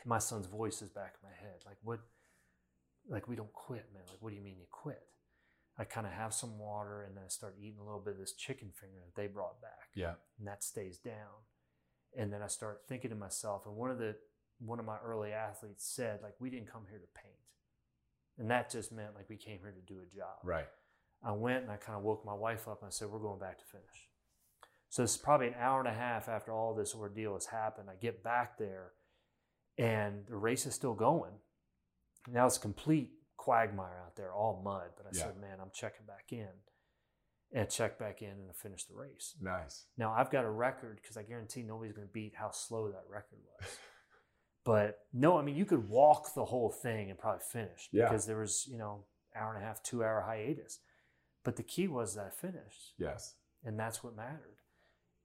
my son's voice is back in my head. Like, what, like, we don't quit, man. Like, what do you mean you quit? I kind of have some water and then I start eating a little bit of this chicken finger that they brought back Yeah. and that stays down. And then I start thinking to myself, and one of the one of my early athletes said, like, we didn't come here to paint. And that just meant like we came here to do a job. Right. I went and I kind of woke my wife up and I said, We're going back to finish. So it's probably an hour and a half after all this ordeal has happened. I get back there and the race is still going. Now it's complete quagmire out there, all mud. But I Yeah. said, Man, I'm checking back in. And I checked back in and I finished the race. Nice. Now I've got a record because I guarantee nobody's going to beat how slow that record was. but no, I mean you could walk the whole thing and probably finish Yeah. because there was you know hour and a half, two hour hiatus. But the key was that I finished, Yes. and that's what mattered.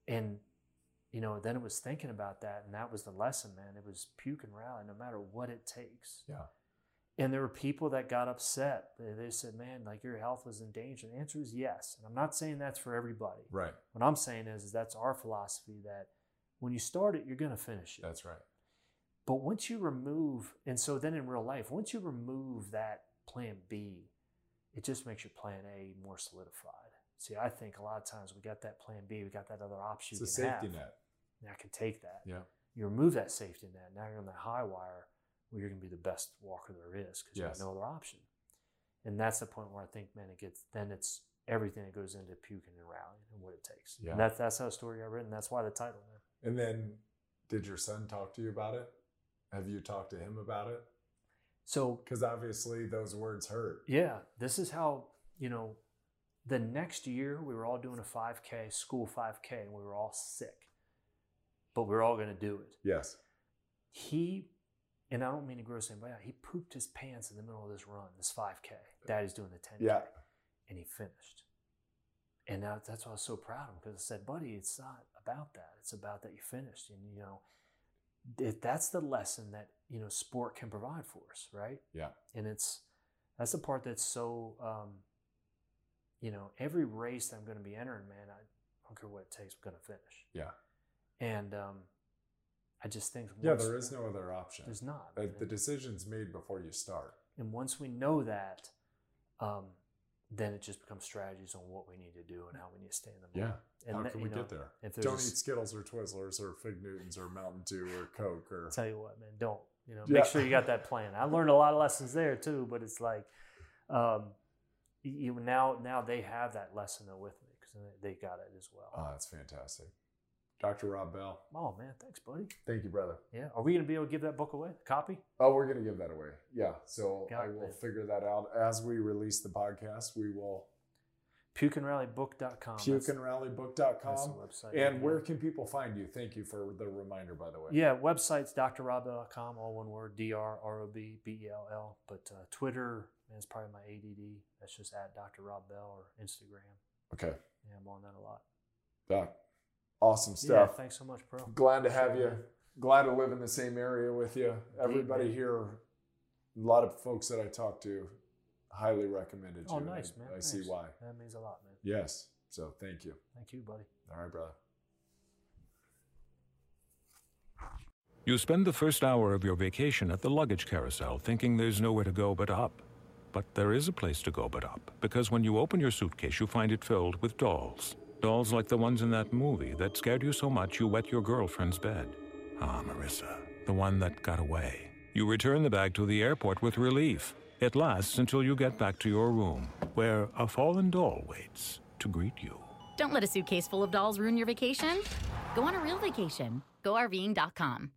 And you know, then it was thinking about that, and that was the lesson, man. It was puke and rally, no matter what it takes. Yeah. And there were people that got upset. They, they said, "Man, like your health was in danger." The answer is yes. And I'm not saying that's for everybody. Right. What I'm saying is, is that's our philosophy that when you start it, you're going to finish it. That's right. But once you remove, and so then in real life, once you remove that plan B, it just makes your plan A more solidified. See, I think a lot of times we got that plan B, we got that other option It's a safety have. net. And I can take that. Yeah. You remove that safety net. Now you're on that high wire where you're going to be the best walker there is because you have no other option. And that's the point where I think, man, it gets then it's everything that goes into puking and rallying and what it takes. Yeah. And that's that's how the story got written. That's why the title, man. And then, did your son talk to you about it? Have you talked to him about it? So Because obviously those words hurt. Yeah, this is how, you know, the next year we were all doing a 5K, school 5K, and we were all sick, but we were all going to do it. Yes. He, and I don't mean to gross anybody out, he pooped his pants in the middle of this run, this 5K. Daddy's doing the 10K. Yeah. And he finished. And now that's why I was so proud of him because I said, buddy, it's not about that. It's about that you finished. And, you know, that's the lesson that, you know, sport can provide for us, right? Yeah. and it's that's the part that's so um, you know every race that i'm going to be entering man i don't care what it takes i'm going to finish Yeah. and um, i just think Yeah, there is no other option. there's not man. the decision's made before you start. and once we know that um, then it just becomes strategies on what we need to do and how we need to stay in the moment and How that- can we know, get there? if Don't eat Skittles or Twizzlers or Fig Newtons or Mountain Dew or Coke or. tell you what man don't you know Yeah. make sure you got that plan i learned a lot of lessons there too but it's like um, you now now they have that lesson though with me because they got it as well Oh, that's fantastic. Dr. Rob Bell, Oh man, thanks, buddy. thank you, brother. Yeah, are we gonna be able to give that book away? Copy? Oh, we're going to give that away. Yeah. So I will man. figure that out. As we release the podcast, we will Pukeandrallybook.com. That's- That's the pukeandrallybook.com. website. And Yeah. where can people find you? Thank you for the reminder, by the way. Yeah, website's drrobbell.com, all one word, D R R O B B E L L. But uh, Twitter is probably my ADD. That's just at Dr. Rob Bell or Instagram. Okay. Yeah, I'm on that a lot. Doc, awesome stuff. Yeah, thanks so much, bro. Glad to have Sure, you. man. Glad to live in the same area with you. Everybody man. here, a lot of folks that I talked to, highly recommended oh, you. Oh, nice, I, man. I see why. That means a lot, man. Yes. So thank you. Thank you, buddy. All right, brother. You spend the first hour of your vacation at the luggage carousel thinking there's nowhere to go but up. But there is a place to go but up, because when you open your suitcase, you find it filled with dolls. Dolls like the ones in that movie that scared you so much you wet your girlfriend's bed. Ah, Marissa, the one that got away. You return the bag to the airport with relief. It lasts until you get back to your room, where a fallen doll waits to greet you. Don't let a suitcase full of dolls ruin your vacation. Go on a real vacation. GoRVing.com.